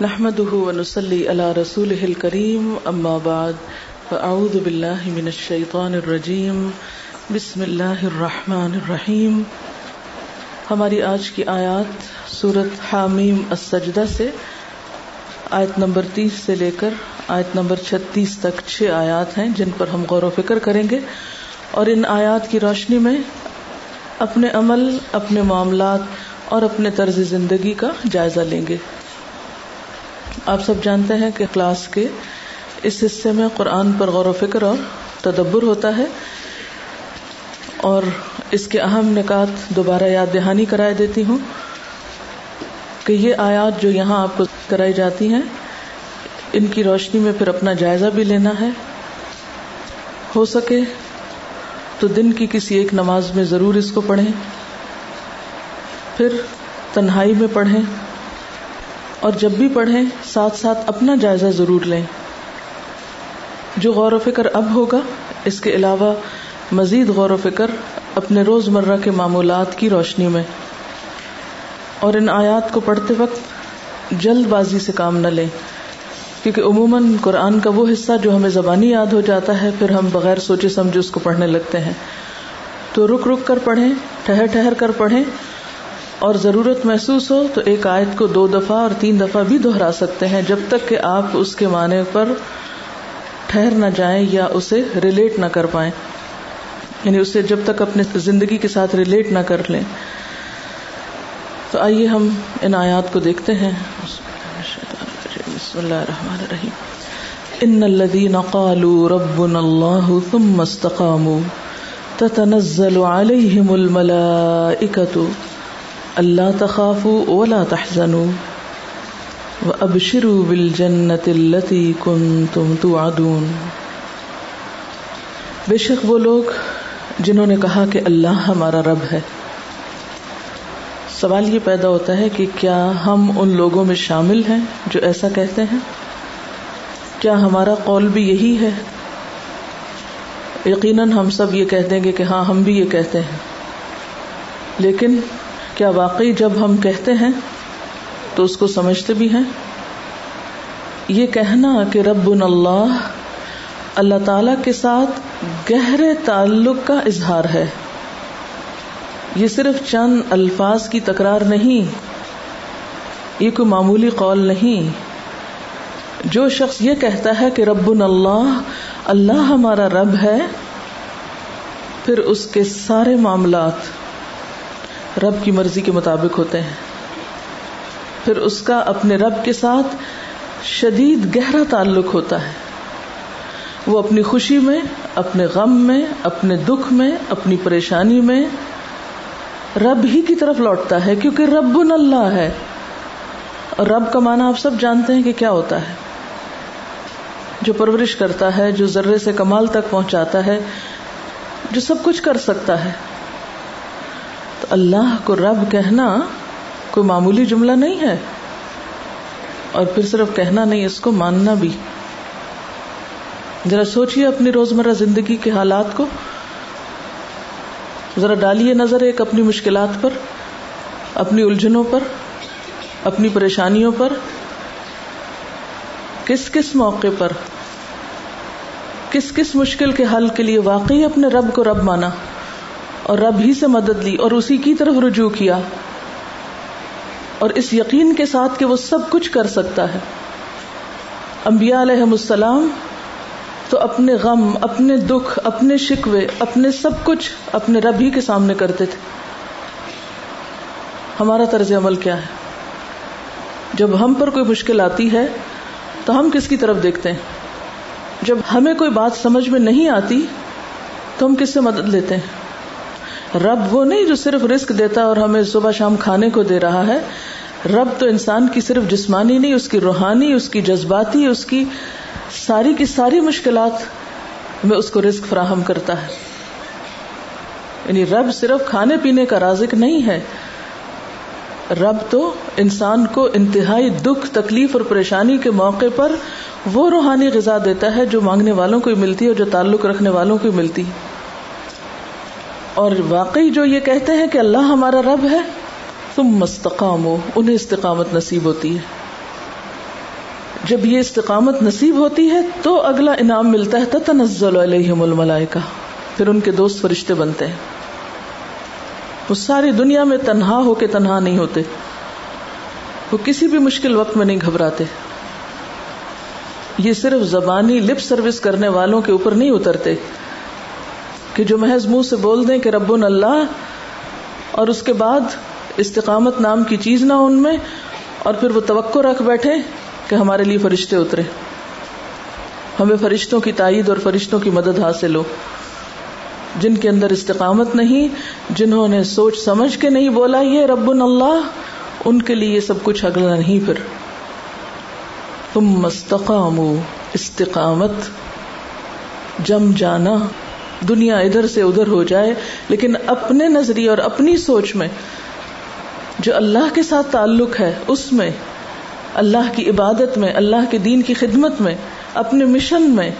نحمده ونصلي على رسوله الكريم، أما بعد، فأعوذ بالله من الشيطان الرجيم، بسم الله الرحمن الرحيم. ہماری آج کی آیات سورت حامیم السجدہ سے، آیت نمبر تیس سے لے کر آیت نمبر چھتیس تک چھ آیات ہیں جن پر ہم غور و فکر کریں گے۔ اور ان آیات کی روشنی میں اپنے عمل، اپنے معاملات اور اپنے طرز زندگی کا جائزہ لیں گے۔ آپ سب جانتے ہیں کہ کلاس کے اس حصے میں قرآن پر غور و فکر اور تدبر ہوتا ہے اور اس کے اہم نکات دوبارہ یاد دہانی کرائے دیتی ہوں کہ یہ آیات جو یہاں آپ کو کرائی جاتی ہیں، ان کی روشنی میں پھر اپنا جائزہ بھی لینا ہے۔ ہو سکے تو دن کی کسی ایک نماز میں ضرور اس کو پڑھیں۔ پھر تنہائی میں پڑھیں۔ اور جب بھی پڑھیں، ساتھ ساتھ اپنا جائزہ ضرور لیں۔ جو غور و فکر اب ہوگا، اس کے علاوہ مزید غور و فکر اپنے روز مرہ کے معمولات کی روشنی میں۔ اور ان آیات کو پڑھتے وقت جلد بازی سے کام نہ لیں، کیونکہ عموماً قرآن کا وہ حصہ جو ہمیں زبانی یاد ہو جاتا ہے، پھر ہم بغیر سوچے سمجھے اس کو پڑھنے لگتے ہیں۔ تو رک رک کر پڑھیں ٹہر ٹہر کر پڑھیں اور ضرورت محسوس ہو تو ایک آیت کو دو دفعہ اور تین دفعہ بھی دہرا سکتے ہیں جب تک کہ آپ اس کے معنی پر ٹھہر نہ جائیں یا اسے ریلیٹ نہ کر پائیں۔ یعنی اسے جب تک اپنے زندگی کے ساتھ ریلیٹ نہ کر لیں۔ تو آئیے ہم ان آیات کو دیکھتے ہیں۔ بسم اللہ الرحمن الرحیم۔ ان الذين قالوا ربنا الله ثم استقاموا تتنزل عليهم الملائكه اللہ تخاف ولا تحزنوا وابشروا بالجنة التي كنتم توعدون۔ بے شک وہ لوگ جنہوں نے کہا کہ اللہ ہمارا رب ہے۔ سوال یہ پیدا ہوتا ہے کہ کیا ہم ان لوگوں میں شامل ہیں جو ایسا کہتے ہیں؟ کیا ہمارا قول بھی یہی ہے؟ یقیناً ہم سب یہ کہہ دیں گے کہ ہاں ہم بھی یہ کہتے ہیں۔ لیکن کیا واقعی جب ہم کہتے ہیں تو اس کو سمجھتے بھی ہیں؟ یہ کہنا کہ رب اللہ اللہ تعالی کے ساتھ گہرے تعلق کا اظہار ہے۔ یہ صرف چند الفاظ کی تکرار نہیں، یہ کوئی معمولی قول نہیں۔ جو شخص یہ کہتا ہے کہ رب اللہ اللہ ہمارا رب ہے، پھر اس کے سارے معاملات رب کی مرضی کے مطابق ہوتے ہیں۔ پھر اس کا اپنے رب کے ساتھ شدید گہرا تعلق ہوتا ہے۔ وہ اپنی خوشی میں، اپنے غم میں، اپنے دکھ میں، اپنی پریشانی میں رب ہی کی طرف لوٹتا ہے، کیونکہ رب اللہ ہے۔ اور رب کا معنی آپ سب جانتے ہیں کہ کیا ہوتا ہے۔ جو پرورش کرتا ہے، جو ذرے سے کمال تک پہنچاتا ہے، جو سب کچھ کر سکتا ہے۔ اللہ کو رب کہنا کوئی معمولی جملہ نہیں ہے اور پھر صرف کہنا نہیں، اس کو ماننا بھی۔ ذرا سوچیے اپنی روزمرہ زندگی کے حالات کو۔ ذرا ڈالیے نظر ایک اپنی مشکلات پر، اپنی الجھنوں پر، اپنی پریشانیوں پر۔ کس کس موقع پر، کس کس مشکل کے حل کے لیے واقعی اپنے رب کو رب مانا۔ اور رب ہی سے مدد لی اور اسی کی طرف رجوع کیا اور اس یقین کے ساتھ کہ وہ سب کچھ کر سکتا ہے۔ انبیاء علیہ السلام تو اپنے غم، اپنے دکھ، اپنے شکوے، اپنے سب کچھ اپنے رب ہی کے سامنے کرتے تھے۔ ہمارا طرز عمل کیا ہے؟ جب ہم پر کوئی مشکل آتی ہے تو ہم کس کی طرف دیکھتے ہیں؟ جب ہمیں کوئی بات سمجھ میں نہیں آتی تو ہم کس سے مدد لیتے ہیں؟ رب وہ نہیں جو صرف رسک دیتا اور ہمیں صبح شام کھانے کو دے رہا ہے۔ رب تو انسان کی صرف جسمانی نہیں، اس کی روحانی، اس کی جذباتی، اس کی ساری کی ساری مشکلات میں اس کو رسک فراہم کرتا ہے۔ یعنی رب صرف کھانے پینے کا رازق نہیں ہے۔ رب تو انسان کو انتہائی دکھ، تکلیف اور پریشانی کے موقع پر وہ روحانی غذا دیتا ہے جو مانگنے والوں کو ملتی ہے اور جو تعلق رکھنے والوں کو ملتی ہے۔ اور واقعی جو یہ کہتے ہیں کہ اللہ ہمارا رب ہے تم مستقام ہو انہیں استقامت نصیب ہوتی ہے۔ جب یہ استقامت نصیب ہوتی ہے تو اگلا انعام ملتا ہے، تتنزل علیہم الملائکہ۔ پھر ان کے دوست فرشتے بنتے ہیں۔ وہ ساری دنیا میں تنہا ہو کے تنہا نہیں ہوتے۔ وہ کسی بھی مشکل وقت میں نہیں گھبراتے۔ یہ صرف زبانی لپ سروس کرنے والوں کے اوپر نہیں اترتے۔ کہ جو محض منہ سے بول دیں کہ رب اللہ اور اس کے بعد استقامت نام کی چیز نہ ان میں اور پھر وہ توقع رکھ بیٹھے کہ ہمارے لیے فرشتے اترے۔ ہمیں فرشتوں کی تائید اور فرشتوں کی مدد حاصل ہو۔ جن کے اندر استقامت نہیں، جنہوں نے سوچ سمجھ کے نہیں بولا یہ رب اللہ، ان کے لیے یہ سب کچھ اگلا نہیں پھر۔ تم مستقام استقامت، جم جانا۔ دنیا ادھر سے ادھر ہو جائے، لیکن اپنے نظریے اور اپنی سوچ میں جو اللہ کے ساتھ تعلق ہے، اس میں، اللہ کی عبادت میں، اللہ کے دین کی خدمت میں، اپنے مشن میں،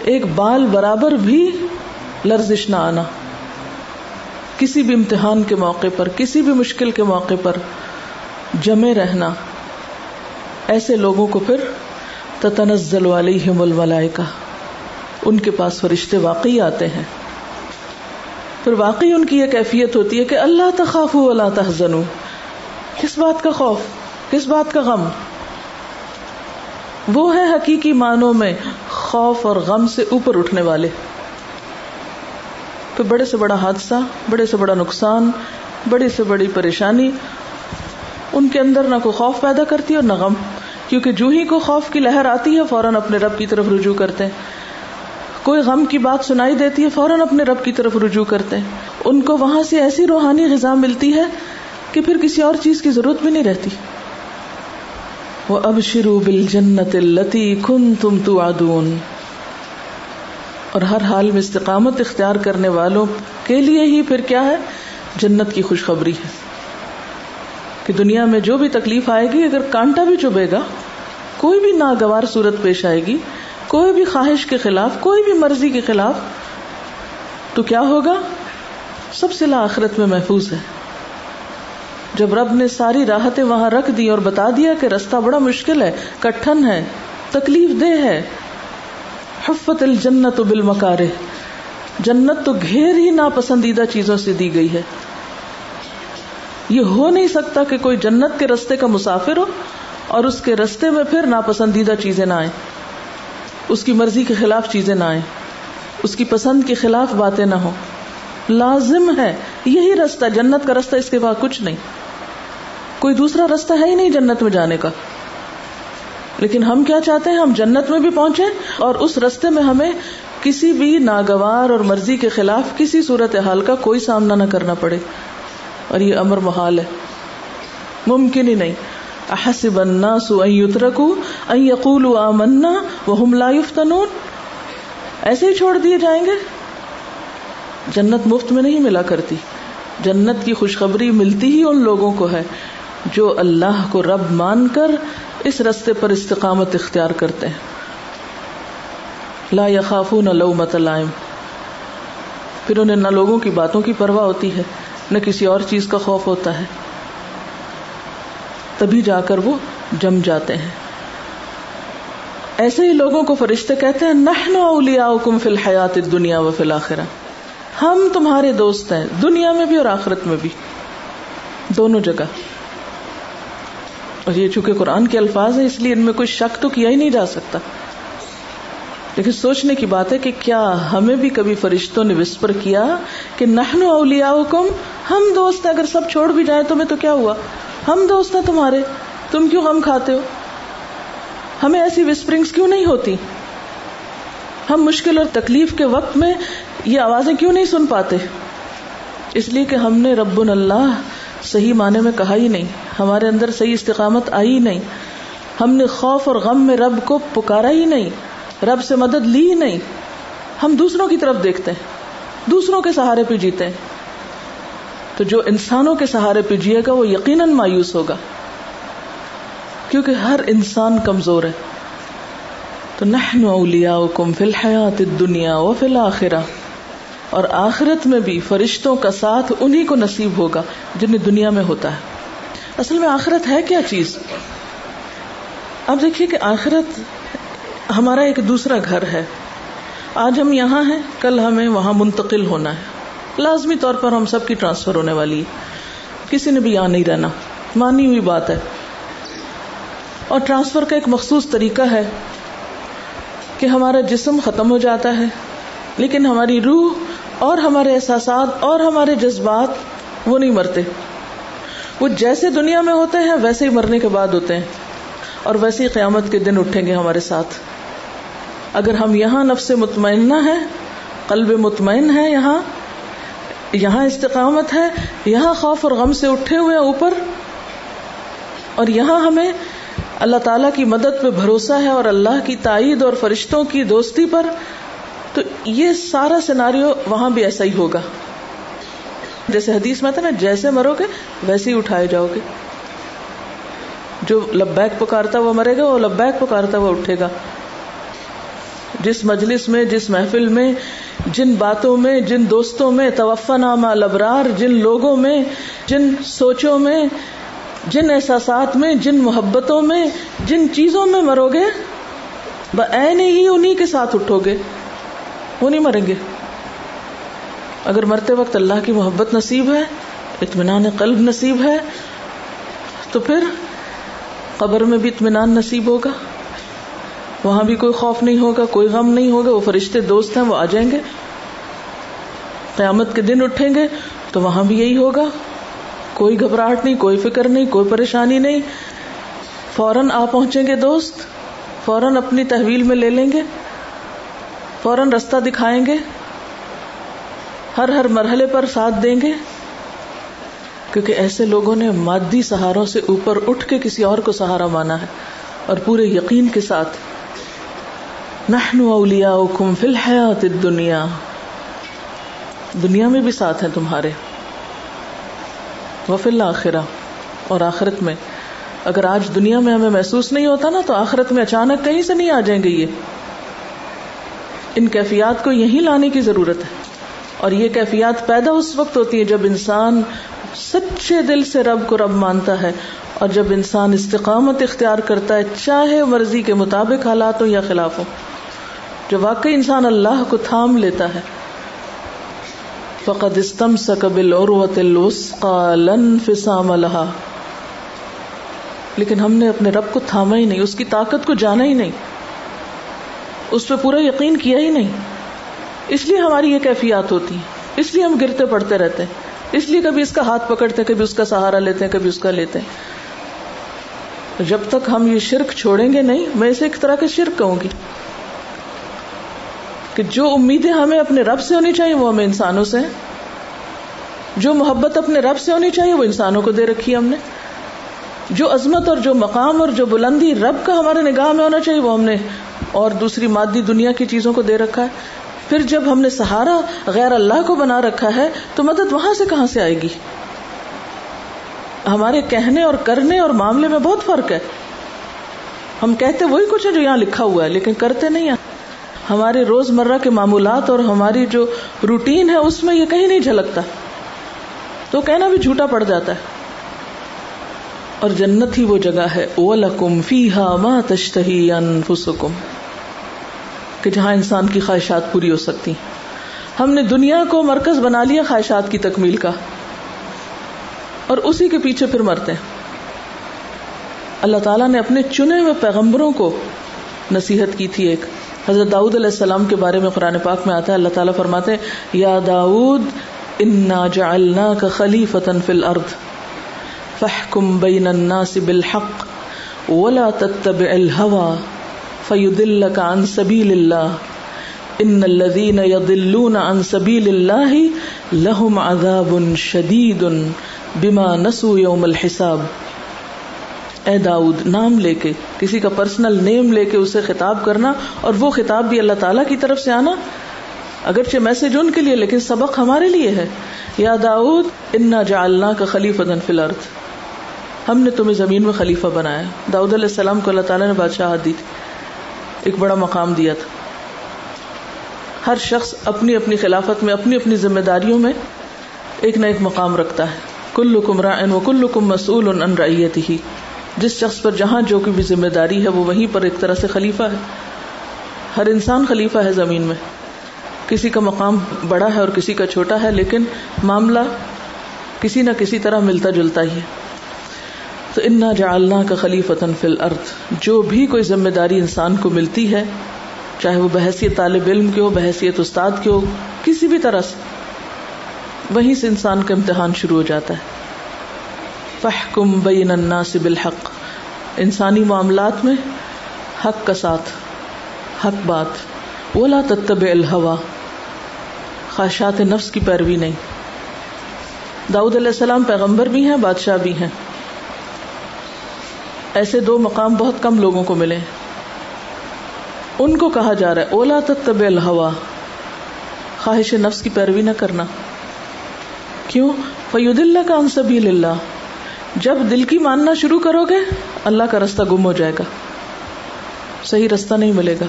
ایک بال برابر بھی لرزش نہ آنا۔ کسی بھی امتحان کے موقع پر، کسی بھی مشکل کے موقع پر جمے رہنا۔ ایسے لوگوں کو پھر تتنزل علیہم الملائکہ ان کے پاس فرشتے واقعی آتے ہیں۔ پھر واقعی ان کی یہ کیفیت ہوتی ہے کہ اللہ تخاف ولا تحزنوا کس بات کا خوف؟ کس بات کا غم؟ وہ ہے حقیقی معنوں میں خوف اور غم سے اوپر اٹھنے والے۔ تو بڑے سے بڑا حادثہ، بڑے سے بڑا نقصان بڑی سے بڑی پریشانی، ان کے اندر نہ کوئی خوف پیدا کرتی اور نہ غم۔ کیونکہ جو ہی کو خوف کی لہر آتی ہے، فوراً اپنے رب کی طرف رجوع کرتے ہیں۔ کوئی غم کی بات سنائی دیتی ہے، فوراً اپنے رب کی طرف رجوع کرتے ہیں۔ ان کو وہاں سے ایسی روحانی غذا ملتی ہے کہ پھر کسی اور چیز کی ضرورت بھی نہیں رہتی۔ وہ اب شروع بل جنت التی کن تم تو اور ہر حال میں استقامت اختیار کرنے والوں کے لیے ہی پھر کیا ہے؟ جنت کی خوشخبری ہے۔ کہ دنیا میں جو بھی تکلیف آئے گی، اگر کانٹا بھی چبے گا، کوئی بھی ناگوار صورت پیش آئے گی کوئی بھی خواہش کے خلاف، کوئی بھی مرضی کے خلاف، تو کیا ہوگا؟ سب سے آخرت میں محفوظ ہے۔ جب رب نے ساری راحتیں وہاں رکھ دی اور بتا دیا کہ رستہ بڑا مشکل ہے، کٹھن ہے، تکلیف دہ ہے، حفت الجنت بالمکارے جنت تو گھیر ہی ناپسندیدہ چیزوں سے دی گئی ہے۔ یہ ہو نہیں سکتا کہ کوئی جنت کے رستے کا مسافر ہو اور اس کے رستے میں پھر ناپسندیدہ چیزیں نہ آئیں۔ اس کی مرضی کے خلاف چیزیں نہ آئیں، اس کی پسند کے خلاف باتیں نہ ہو لازم ہے، یہی رستہ، جنت کا رستہ، اس کے بعد کچھ نہیں۔ کوئی دوسرا رستہ ہے ہی نہیں جنت میں جانے کا۔ لیکن ہم کیا چاہتے ہیں؟ ہم جنت میں بھی پہنچے اور اس رستے میں ہمیں کسی بھی ناگوار اور مرضی کے خلاف کسی صورت حال کا کوئی سامنا نہ کرنا پڑے۔ اور یہ امر محال ہے۔ ممکن ہی نہیں۔ احسب الناس ان يتركوا ان يقولوا آمنا وهم لا يفتنون؟ ایسے ہی چھوڑ دیے جائیں گے؟ جنت مفت میں نہیں ملا کرتی۔ جنت کی خوشخبری ملتی ہی ان لوگوں کو ہے جو اللہ کو رب مان کر اس رستے پر استقامت اختیار کرتے ہیں۔ لا یخافون لومۃ لائم پھر انہیں نہ لوگوں کی باتوں کی پرواہ ہوتی ہے، نہ کسی اور چیز کا خوف ہوتا ہے۔ تبھی جا کر وہ جم جاتے ہیں۔ ایسے ہی لوگوں کو فرشتے کہتے ہیں، نحن اولیاؤکم فی الحیات الدنیا و فی الاخرہ۔ ہم تمہارے دوست ہیں، دنیا میں بھی اور آخرت میں بھی۔ دونوں جگہ۔ اور یہ چونکہ قرآن کے الفاظ ہیں، اس لیے ان میں کوئی شک تو کیا ہی نہیں جا سکتا۔ لیکن سوچنے کی بات ہے کہ کیا ہمیں بھی کبھی فرشتوں نے وسپر کیا کہ نہن اولیا ہم دوست ہیں، اگر سب چھوڑ بھی جائیں تمہیں تو کیا ہوا؟ ہم دوست ہیں تمہارے، تم کیوں غم کھاتے ہو؟ ہمیں ایسی وسپرنگس کیوں نہیں ہوتی؟ ہم مشکل اور تکلیف کے وقت میں یہ آوازیں کیوں نہیں سن پاتے؟ اس لیے کہ ہم نے رب اللہ صحیح معنی میں کہا ہی نہیں، ہمارے اندر صحیح استقامت آئی نہیں۔ ہم نے خوف اور غم میں رب کو پکارا ہی نہیں، رب سے مدد لی ہی نہیں۔ ہم دوسروں کی طرف دیکھتے ہیں، دوسروں کے سہارے پہ جیتے ہیں۔ تو جو انسانوں کے سہارے پہ جیے گا وہ یقیناً مایوس ہوگا۔ کیونکہ ہر انسان کمزور ہے۔ تو نحن اولیاؤکم فی الحیات الدنیا و فی الاخرہ۔ اور آخرت میں بھی فرشتوں کا ساتھ انہی کو نصیب ہوگا جنہیں دنیا میں ہوتا ہے۔ اصل میں آخرت ہے کیا چیز؟ اب دیکھیے کہ آخرت ہمارا ایک دوسرا گھر ہے۔ آج ہم یہاں ہیں، کل ہمیں وہاں منتقل ہونا ہے۔ لازمی طور پر ہم سب کی ٹرانسفر ہونے والی ہے۔ کسی نے بھی یہاں نہیں رہنا۔ مانی ہوئی بات ہے۔ اور ٹرانسفر کا ایک مخصوص طریقہ ہے کہ ہمارا جسم ختم ہو جاتا ہے، لیکن ہماری روح اور ہمارے احساسات اور ہمارے جذبات وہ نہیں مرتے۔ وہ جیسے دنیا میں ہوتے ہیں، ویسے ہی مرنے کے بعد ہوتے ہیں۔ اور ویسے ہی قیامت کے دن اٹھیں گے ہمارے ساتھ۔ اگر ہم یہاں نفس مطمئنہ ہے قلب مطمئن ہے یہاں یہاں استقامت ہے، یہاں خوف اور غم سے اٹھے ہوئے اوپر، اور یہاں ہمیں اللہ تعالیٰ کی مدد پہ بھروسہ ہے اور اللہ کی تائید اور فرشتوں کی دوستی پر۔ تو یہ سارا سیناریو وہاں بھی ایسا ہی ہوگا۔ جیسے حدیث میں تھا نا، جیسے مرو گے، ویسے ہی اٹھائے جاؤ گے۔ جو لبیک پکارتا وہ مرے گا، وہ لبیک پکارتا وہ اٹھے گا۔ جس مجلس میں، جس محفل میں، جن باتوں میں، جن دوستوں میں توفا نامہ لبرار جن لوگوں میں، جن سوچوں میں، جن احساسات میں، جن محبتوں میں، جن چیزوں میں مرو گے این ہی انہیں کے ساتھ اٹھو گے وہ نہیں مریں گے۔ اگر مرتے وقت اللہ کی محبت نصیب ہے، اطمینان قلب نصیب ہے، تو پھر قبر میں بھی اطمینان نصیب ہوگا۔ وہاں بھی کوئی خوف نہیں ہوگا، کوئی غم نہیں ہوگا، وہ فرشتے دوست ہیں، وہ آ جائیں گے۔ قیامت کے دن اٹھیں گے، تو وہاں بھی یہی ہوگا۔ کوئی گھبراہٹ نہیں، کوئی فکر نہیں، کوئی پریشانی نہیں۔ فوراً آ پہنچیں گے دوست، فوراً اپنی تحویل میں لے لیں گے، فوراً رستہ دکھائیں گے۔ ہر ہر مرحلے پر ساتھ دیں گے۔ کیونکہ ایسے لوگوں نے مادی سہاروں سے اوپر اٹھ کے کسی اور کو سہارا مانا ہے، اور پورے یقین کے ساتھ فی الحیات الدنیا۔ دنیا میں بھی ساتھ ہیں تمہارے۔ وفی الآخرہ اور آخرت میں۔ اگر آج دنیا میں ہمیں محسوس نہیں ہوتا نا، تو آخرت میں اچانک کہیں سے نہیں آ جائیں گے یہ۔ ان کیفیات کو یہی لانے کی ضرورت ہے۔ اور یہ کیفیات پیدا اس وقت ہوتی ہے جب انسان سچے دل سے رب کو رب مانتا ہے، اور جب انسان استقامت اختیار کرتا ہے، چاہے مرضی کے مطابق حالات ہو یا خلاف ہو جو واقعی انسان اللہ کو تھام لیتا ہے۔ فقد استم سکبل اور لیکن ہم نے اپنے رب کو تھاما ہی نہیں، اس کی طاقت کو جانا ہی نہیں۔ اس پہ پورا یقین کیا ہی نہیں۔ اس لیے ہماری یہ کیفیات ہوتی ہیں۔ اس لیے ہم گرتے پڑتے رہتے ہیں۔ اس لیے کبھی اس کا ہاتھ پکڑتے کبھی اس کا سہارا لیتے ہیں، کبھی اس کا لیتے ہیں۔ جب تک ہم یہ شرک چھوڑیں گے نہیں، میں اسے ایک طرح کا شرک کہوں گی۔ کہ جو امیدیں ہمیں اپنے رب سے ہونی چاہیے وہ ہمیں انسانوں سے جو محبت اپنے رب سے ہونی چاہیے وہ انسانوں کو دے رکھی ہم نے۔ جو عظمت اور جو مقام اور جو بلندی رب کا ہمارے نگاہ میں ہونا چاہیے وہ ہم نے اور دوسری مادی دنیا کی چیزوں کو دے رکھا ہے۔ پھر جب ہم نے سہارا غیر اللہ کو بنا رکھا ہے تو مدد وہاں سے کہاں سے آئے گی؟ ہمارے کہنے اور کرنے اور معاملے میں بہت فرق ہے۔ ہم کہتے وہی کچھ ہے جو یہاں لکھا ہوا ہے، لیکن کرتے نہیں ہیں۔ ہمارے روز مرہ کے معمولات اور ہماری جو روٹین ہے، اس میں یہ کہیں نہیں جھلکتا۔ تو کہنا بھی جھوٹا پڑ جاتا ہے۔ اور جنت ہی وہ جگہ ہے۔ وَلَكُمْ فِيهَا مَا تَشْتَهِي أَنفُسُكُمْ۔ کہ جہاں انسان کی خواہشات پوری ہو سکتی ہم نے دنیا کو مرکز بنا لیا خواہشات کی تکمیل کا۔ اور اسی کے پیچھے پھر مرتے ہیں۔ اللہ تعالیٰ نے اپنے چنے ہوئے پیغمبروں کو نصیحت کی تھی ایک۔ حضرت داؤد علیہ السلام کے بارے میں قرآن پاک میں آتا ہے، اللہ تعالیٰ فرماتے ہیں، یا داود انا جعلنا کا خلیفتا فی الارض فحکم بین الناس بالحق ولا تتبع الهوى فیدلک عن سبیل اللہ ان الذین یضلون عن سبیل اللہ لهم عذاب شدید بما نسوا یوم الحساب اے داؤد، نام لے کے، کسی کا پرسنل نیم لے کے اسے خطاب کرنا اور وہ خطاب بھی اللہ تعالیٰ کی طرف سے آنا۔ اگرچہ میسج ان کے لیے، لیکن سبق ہمارے لیے ہے۔ یا داؤد، انا جعلنا کا خلیفہ فی الارض ہم نے تمہیں زمین میں خلیفہ بنایا۔ داؤد علیہ السلام کو اللہ تعالیٰ نے بادشاہت دی تھی۔ ایک بڑا مقام دیا تھا۔ ہر شخص اپنی اپنی خلافت میں، اپنی اپنی ذمہ داریوں میں ایک نہ ایک مقام رکھتا ہے۔ کل کم رائن و کل کم مسول ان رعیت ہی جس شخص پر جہاں جو کی بھی ذمہ داری ہے وہ وہیں پر ایک طرح سے خلیفہ ہے۔ ہر انسان خلیفہ ہے زمین میں۔ کسی کا مقام بڑا ہے اور کسی کا چھوٹا ہے، لیکن معاملہ کسی نہ کسی طرح ملتا جلتا ہی ہے۔ تو انا جعلنا کا خلیفۃ فل ارتھ جو بھی کوئی ذمہ داری انسان کو ملتی ہے، چاہے وہ بحثیت طالب علم کی ہو، بحثیت استاد کی ہو، کسی بھی طرح سے، وہیں سے انسان کا امتحان شروع ہو جاتا ہے۔ فحکم بین الناس بالحق۔ انسانی معاملات میں حق کا ساتھ، حق بات۔ اولا تتبع الہوا۔ خواہشات نفس کی پیروی نہیں۔ داؤد علیہ السلام پیغمبر بھی ہیں، بادشاہ بھی ہیں۔ ایسے دو مقام بہت کم لوگوں کو ملے۔ ان کو کہا جا رہا ہے اولا تتبع الہوا۔ خواہش نفس کی پیروی نہ کرنا۔ کیوں؟ فید اللہ کا انصبی اللہ۔ جب دل کی ماننا شروع کرو گے، اللہ کا رستہ گم ہو جائے گا۔ صحیح رستہ نہیں ملے گا۔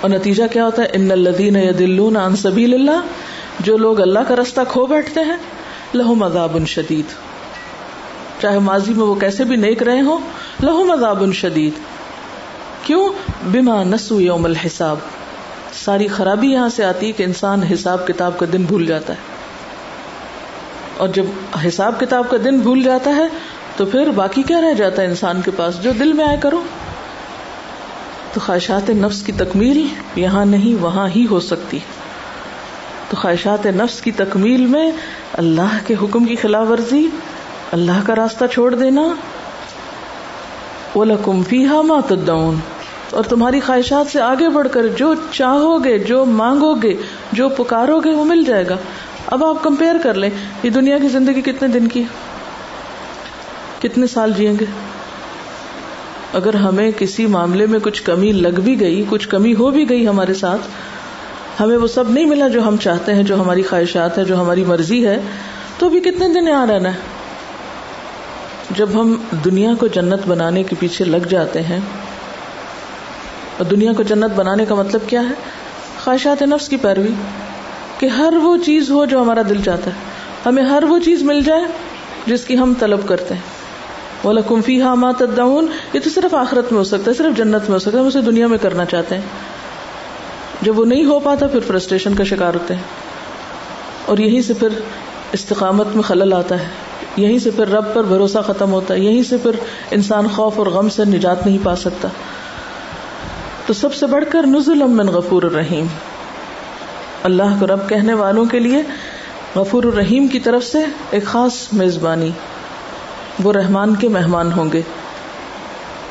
اور نتیجہ کیا ہوتا ہے؟ ان الدین دلون عن سبیل اللہ، جو لوگ اللہ کا رستہ کھو بیٹھتے ہیں لہو مذاب شدید۔ چاہے ماضی میں وہ کیسے بھی نیک رہے ہوں لہو مذاب شدید۔ کیوں؟ بما نسو یوم الحساب۔ ساری خرابی یہاں سے آتی ہے کہ انسان حساب کتاب کا دن بھول جاتا ہے۔ اور جب حساب کتاب کا دن بھول جاتا ہے تو پھر باقی کیا رہ جاتا ہے انسان کے پاس جو دل میں آئے کرو؟ تو خواہشات نفس کی تکمیل یہاں نہیں، وہاں ہی ہو سکتی۔ تو خواہشات نفس کی تکمیل میں اللہ کے حکم کی خلاف ورزی، اللہ کا راستہ چھوڑ دینا۔ وہ لکم فی ہاں تدون اور تمہاری خواہشات سے آگے بڑھ کر جو چاہو گے، جو مانگو گے، جو پکارو گے، وہ مل جائے گا۔ اب آپ کمپیئر کر لیں، یہ دنیا کی زندگی کتنے دن کی کتنے سال جیئیں گے؟ اگر ہمیں کسی معاملے میں کچھ کمی لگ بھی گئی، کچھ کمی ہو بھی گئی ہمارے ساتھ، ہمیں وہ سب نہیں ملا جو ہم چاہتے ہیں، جو ہماری خواہشات ہے جو ہماری مرضی ہے، تو بھی کتنے دن یہاں رہنا ہے؟ جب ہم دنیا کو جنت بنانے کے پیچھے لگ جاتے ہیں، اور دنیا کو جنت بنانے کا مطلب کیا ہے؟ خواہشات نفس کی پیروی۔ کہ ہر وہ چیز ہو جو ہمارا دل چاہتا ہے۔ ہمیں ہر وہ چیز مل جائے جس کی ہم طلب کرتے ہیں۔ بولا کمفی ہاں مات یہ تو صرف آخرت میں ہو سکتا ہے، صرف جنت میں ہو سکتا ہے۔ ہم اسے دنیا میں کرنا چاہتے ہیں۔ جب وہ نہیں ہو پاتا، پھر فرسٹریشن کا شکار ہوتے ہیں۔ اور یہیں سے پھر استقامت میں خلل آتا ہے۔ یہیں سے پھر رب پر بھروسہ ختم ہوتا ہے۔ یہیں سے پھر انسان خوف اور غم سے نجات نہیں پا سکتا۔ تو سب سے بڑھ کر نزل من غفور الرحیم۔ اللہ کو رب کہنے والوں کے لیے غفور الرحیم کی طرف سے ایک خاص میزبانی۔ وہ رحمان کے مہمان ہوں گے۔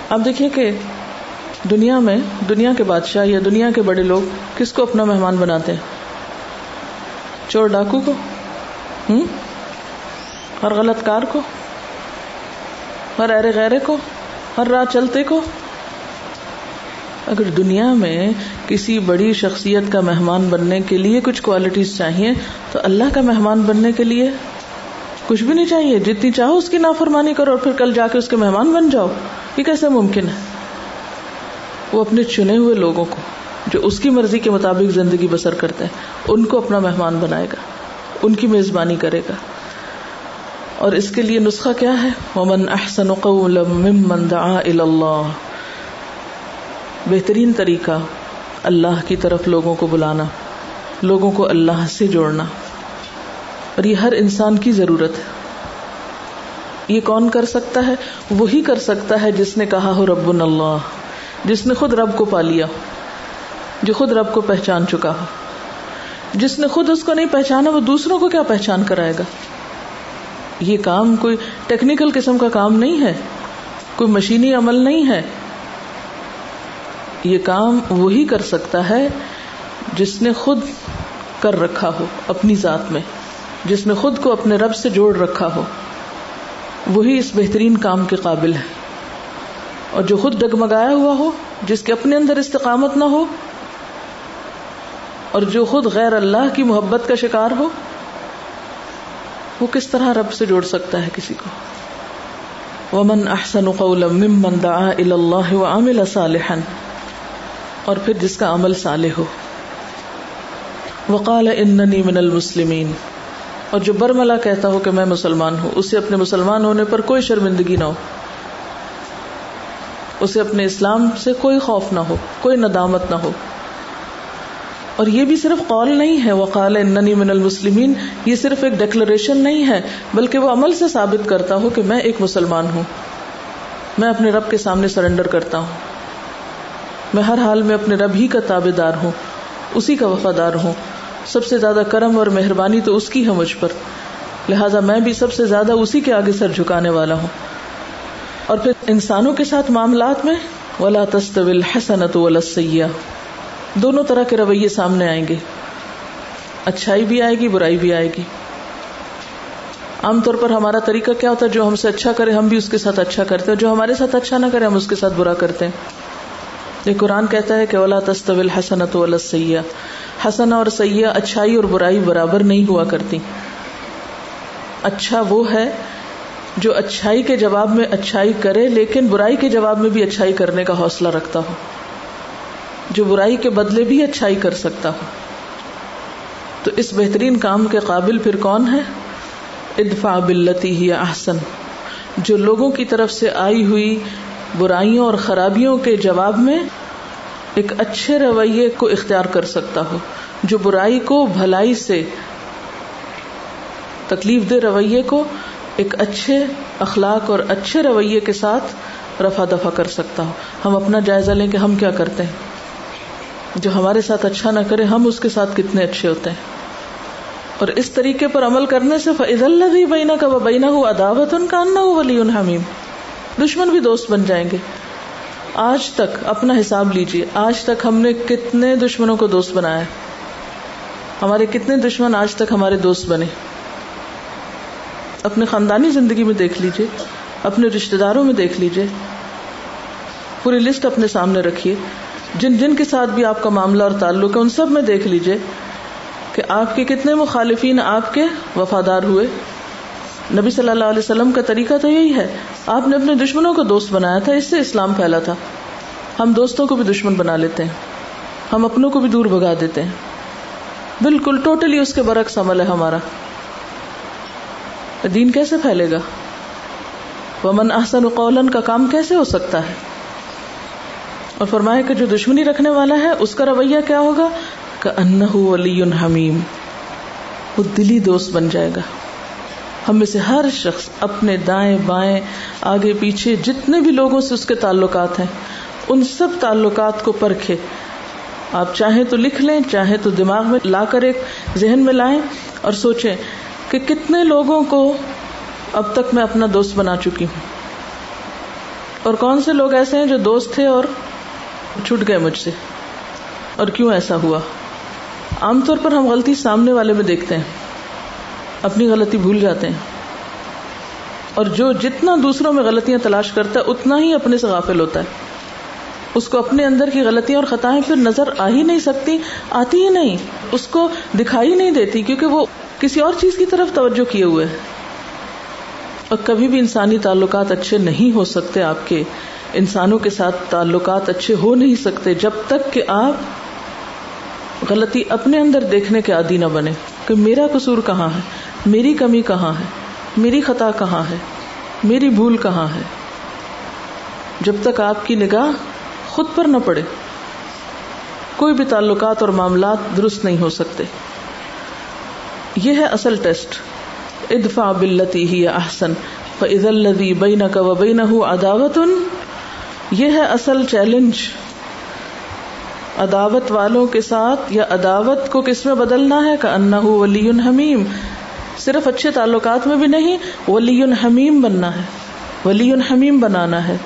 اب دیکھیے کہ دنیا میں دنیا کے بادشاہ یا دنیا کے بڑے لوگ کس کو اپنا مہمان بناتے ہیں؟ چور ڈاکو کو؟ ہوں؟ ہر غلط کار کو؟ ہر ارے غیرے کو؟ ہر راہ چلتے کو؟ اگر دنیا میں کسی بڑی شخصیت کا مہمان بننے کے لیے کچھ کوالٹیز چاہیے، تو اللہ کا مہمان بننے کے لیے کچھ بھی نہیں چاہیے۔ جتنی چاہو اس کی نافرمانی کرو اور پھر کل جا کے اس کے مہمان بن جاؤ۔ یہ کیسے ممکن ہے؟ وہ اپنے چنے ہوئے لوگوں کو، جو اس کی مرضی کے مطابق زندگی بسر کرتے ہیں، ان کو اپنا مہمان بنائے گا، ان کی میزبانی کرے گا۔ اور اس کے لیے نسخہ کیا ہے؟ ومن احسن ممن دعا اللہ بہترین طریقہ اللہ کی طرف لوگوں کو بلانا، لوگوں کو اللہ سے جوڑنا۔ اور یہ ہر انسان کی ضرورت ہے۔ یہ کون کر سکتا ہے؟ وہی کر سکتا ہے جس نے کہا ہو رب اللہ، جس نے خود رب کو پا لیا، جو خود رب کو پہچان چکا ہو۔ جس نے خود اس کو نہیں پہچانا، وہ دوسروں کو کیا پہچان کرائے گا؟ یہ کام کوئی ٹیکنیکل قسم کا کام نہیں ہے، کوئی مشینی عمل نہیں ہے۔ یہ کام وہی کر سکتا ہے جس نے خود کر رکھا ہو، اپنی ذات میں، جس نے خود کو اپنے رب سے جوڑ رکھا ہو۔ وہی اس بہترین کام کے قابل ہے۔ اور جو خود ڈگمگایا ہوا ہو، جس کے اپنے اندر استقامت نہ ہو، اور جو خود غیر اللہ کی محبت کا شکار ہو، وہ کس طرح رب سے جوڑ سکتا ہے کسی کو؟ ومن احسن قولا ممن دعا الى الله وعمل صالحا اور پھر جس کا عمل صالح ہو۔ وقال اننی من المسلمین۔ اور جو برملا کہتا ہو کہ میں مسلمان ہوں، اسے اپنے مسلمان ہونے پر کوئی شرمندگی نہ ہو۔ اسے اپنے اسلام سے کوئی خوف نہ ہو، کوئی ندامت نہ ہو۔ اور یہ بھی صرف قول نہیں ہے، وقال اننی من المسلمین۔ یہ صرف ایک ڈکلریشن نہیں ہے، بلکہ وہ عمل سے ثابت کرتا ہوں کہ میں ایک مسلمان ہوں۔ میں اپنے رب کے سامنے سرنڈر کرتا ہوں۔ میں ہر حال میں اپنے رب ہی کا تابے دار ہوں، اسی کا وفادار ہوں۔ سب سے زیادہ کرم اور مہربانی تو اس کی ہے مجھ پر۔ لہٰذا میں بھی سب سے زیادہ اسی کے آگے سر جھکانے والا ہوں۔ اور پھر انسانوں کے ساتھ معاملات میں، ولا تستویل حسنت ولا سیاح دونوں طرح کے رویے سامنے آئیں گے۔ اچھائی بھی آئے گی، برائی بھی آئے گی۔ عام طور پر ہمارا طریقہ کیا ہوتا ہے؟ جو ہم سے اچھا کرے، ہم بھی اس کے ساتھ اچھا کرتے ہیں۔ جو ہمارے ساتھ اچھا نہ کرے، ہم اس کے ساتھ برا کرتے ہیں۔ یہ قرآن کہتا ہے کہ اولا تستویل حسنت ولا سیاح حسن اور سیاح اچھائی اور برائی برابر نہیں ہوا کرتی۔ اچھا وہ ہے جو اچھائی کے جواب میں اچھائی کرے، لیکن برائی کے جواب میں بھی اچھائی کرنے کا حوصلہ رکھتا ہو۔ جو برائی کے بدلے بھی اچھائی کر سکتا ہو۔ تو اس بہترین کام کے قابل پھر کون ہے؟ ادفا بلتی ہی احسن۔ جو لوگوں کی طرف سے آئی ہوئی برائیوں اور خرابیوں کے جواب میں ایک اچھے رویے کو اختیار کر سکتا ہو جو برائی کو بھلائی سے تکلیف دہ رویے کو ایک اچھے اخلاق اور اچھے رویے کے ساتھ رفا دفا کر سکتا ہو ہم اپنا جائزہ لیں کہ ہم کیا کرتے ہیں؟ جو ہمارے ساتھ اچھا نہ کرے، ہم اس کے ساتھ کتنے اچھے ہوتے ہیں؟ اور اس طریقے پر عمل کرنے سے فض اللہ بینا کا بینا ہو عداوت ان کا انا ہو ولی حمیم دشمن بھی دوست بن جائیں گے۔ آج تک اپنا حساب لیجیے آج تک ہم نے کتنے دشمنوں کو دوست بنایا۔ ہمارے کتنے دشمن آج تک ہمارے دوست بنے۔ اپنے خاندانی زندگی میں دیکھ لیجیے اپنے رشتے داروں میں دیکھ لیجیے پوری لسٹ اپنے سامنے رکھیے۔ جن جن کے ساتھ بھی آپ کا معاملہ اور تعلق ہے، ان سب میں دیکھ لیجیے کہ آپ کے کتنے مخالفین، آپ کے وفادار ہوئے۔ نبی صلی اللہ علیہ وسلم کا طریقہ تو یہی ہے۔ آپ نے اپنے دشمنوں کو دوست بنایا تھا، اس سے اسلام پھیلا تھا۔ ہم دوستوں کو بھی دشمن بنا لیتے ہیں۔ ہم اپنوں کو بھی دور بگا دیتے ہیں۔ بالکل، ٹوٹلی اس کے برعکس عمل ہے ہمارا۔ دین کیسے پھیلے گا؟ ومن احسن قولن کا کام کیسے ہو سکتا ہے؟ اور فرمایا کہ جو دشمنی رکھنے والا ہے، اس کا رویہ کیا ہوگا؟ کہ ولی حمیم وہ دلی دوست بن جائے گا۔ ہم میں سے ہر شخص اپنے دائیں بائیں، آگے پیچھے جتنے بھی لوگوں سے اس کے تعلقات ہیں، ان سب تعلقات کو پرکھے۔ آپ چاہیں تو لکھ لیں، چاہیں تو دماغ میں لا کر ایک ذہن میں لائیں اور سوچیں کہ کتنے لوگوں کو اب تک میں اپنا دوست بنا چکی ہوں۔ اور کون سے لوگ ایسے ہیں جو دوست تھے اور چھٹ گئے مجھ سے؟ اور کیوں ایسا ہوا؟ عام طور پر ہم غلطی سامنے والے میں دیکھتے ہیں۔ اپنی غلطی بھول جاتے ہیں۔ اور جو جتنا دوسروں میں غلطیاں تلاش کرتا ہے، اتنا ہی اپنے سے غافل ہوتا ہے۔ اس کو اپنے اندر کی غلطیاں اور خطائیں پھر نظر آ ہی نہیں سکتی، آتی ہی نہیں۔ اس کو دکھائی نہیں دیتی کیونکہ وہ کسی اور چیز کی طرف توجہ کیے ہوئے اور کبھی بھی انسانی تعلقات اچھے نہیں ہو سکتے، آپ کے انسانوں کے ساتھ تعلقات اچھے ہو نہیں سکتے جب تک کہ آپ غلطی اپنے اندر دیکھنے کے عادی نہ بنے کہ میرا قصور کہاں ہے؟ میری کمی کہاں ہے؟ میری خطا کہاں ہے؟ میری بھول کہاں ہے؟ جب تک آپ کی نگاہ خود پر نہ پڑے، کوئی بھی تعلقات اور معاملات درست نہیں ہو سکتے۔ یہ ہے اصل ٹیسٹ۔ ادفا بلتی ہی احسن فض الدی بین کا وبین یہ ہے اصل چیلنج۔ عداوت والوں کے ساتھ یا عداوت کو کس میں بدلنا ہے؟ کہ انا ولی حمیم صرف اچھے تعلقات میں بھی نہیں ولی حمیم بننا ہے۔ ولی حمیم بنانا ہے۔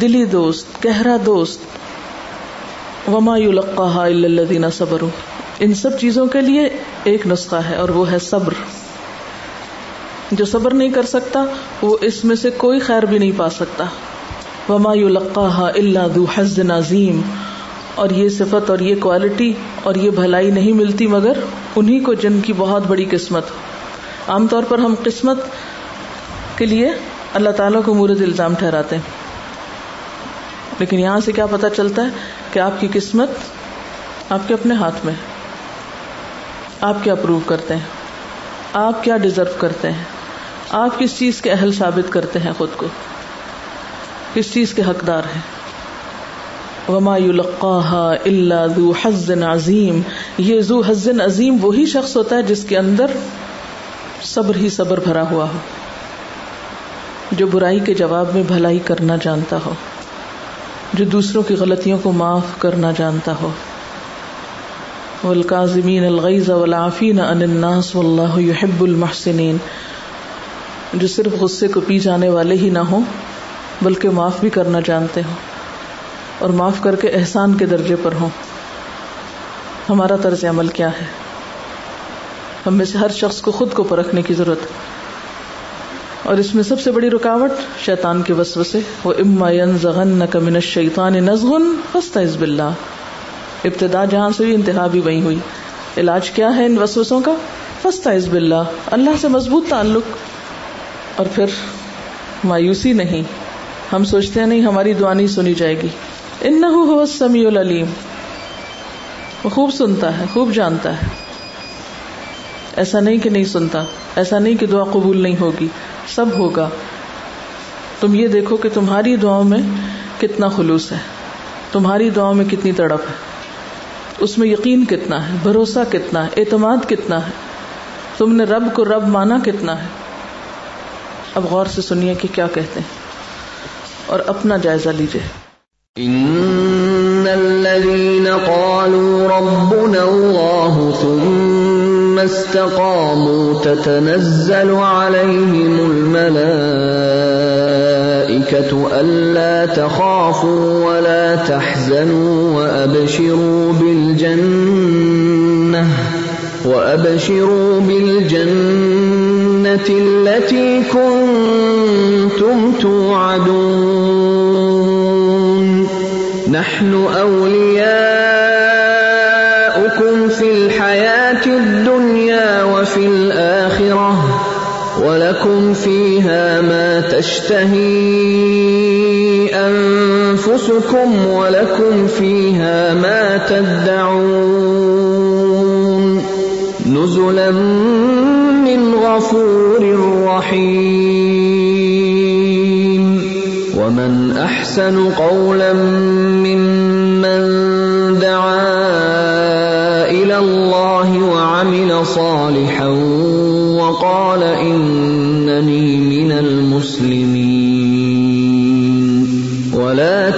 دلی دوست، گہرا دوست۔ وما الدین صبر ان سب چیزوں کے لیے ایک نسخہ ہے اور وہ ہے صبر۔ جو صبر نہیں کر سکتا، وہ اس میں سے کوئی خیر بھی نہیں پا سکتا۔ وما اللہ دو حز نظیم اور یہ صفت اور یہ کوالٹی اور یہ بھلائی نہیں ملتی مگر انہیں کو جن کی بہت بڑی قسمت۔ عام طور پر ہم قسمت کے لیے اللہ تعالیٰ کو مورد الزام ٹھہراتے ہیں۔ لیکن یہاں سے کیا پتا چلتا ہے کہ آپ کی قسمت آپ کے اپنے ہاتھ میں آپ کیا پروو کرتے ہیں؟ آپ کیا ڈیزرو کرتے ہیں؟ آپ کس چیز کے اہل ثابت کرتے ہیں خود کو؟ کس چیز کے حقدار ہیں؟ وما يلقاها الا ذو حظ عظیم یہ ذو حظ عظیم وہی شخص ہوتا ہے جس کے اندر صبر ہی صبر بھرا ہوا ہو، جو برائی کے جواب میں بھلائی کرنا جانتا ہو، جو دوسروں کی غلطیوں کو معاف کرنا جانتا ہو۔ والکاظمین الغیظ والعافین عن الناس واللہ يحب المحسنین جو صرف غصے کو پی جانے والے ہی نہ ہوں، بلکہ معاف بھی کرنا جانتے ہوں۔ اور معاف کر کے احسان کے درجے پر ہوں۔ ہمارا طرز عمل کیا ہے؟ ہم میں سے ہر شخص کو خود کو پرکھنے کی ضرورت اور اس میں سب سے بڑی رکاوٹ شیطان کے وسوسے، وہ اما زغن من الشیطان نزغن فاستعذ باللہ ابتدا جہاں سے بھی انتہا بھی وہی ہوئی۔ علاج کیا ہے ان وسوسوں کا؟ فاستعذ باللہ اللہ سے مضبوط تعلق۔ اور پھر، مایوسی نہیں۔ ہم سوچتے ہیں نہیں، ہماری دعا نہیں سنی جائے گی۔ انہو هو السمیع العلیم وہ خوب سنتا ہے، خوب جانتا ہے۔ ایسا نہیں کہ نہیں سنتا، ایسا نہیں کہ دعا قبول نہیں ہوگی، سب ہوگا۔ تم یہ دیکھو کہ تمہاری دعاؤں میں کتنا خلوص ہے، تمہاری دعاؤں میں کتنی تڑپ ہے۔ اس میں یقین کتنا ہے، بھروسہ کتنا ہے، اعتماد کتنا ہے۔ تم نے رب کو رب مانا کتنا ہے۔ اب غور سے سنیے کہ کیا کہتے ہیں۔ اور اپنا جائزہ لیجیے ان الذين قالوا استقاموا تتنزل عليهم الملائكة ألا تخافوا ولا تحزنوا وأبشروا بالجنة وأبشروا بالجنة التي كنتم توعدون. نحن أولياؤكم ولكم فيها ما تشتهي أنفسكم ولكم فيها ما تدعون نزلا من غفور رحيم ومن أحسن قولا ممن دعا إلى الله وعمل صالحا وقال إنني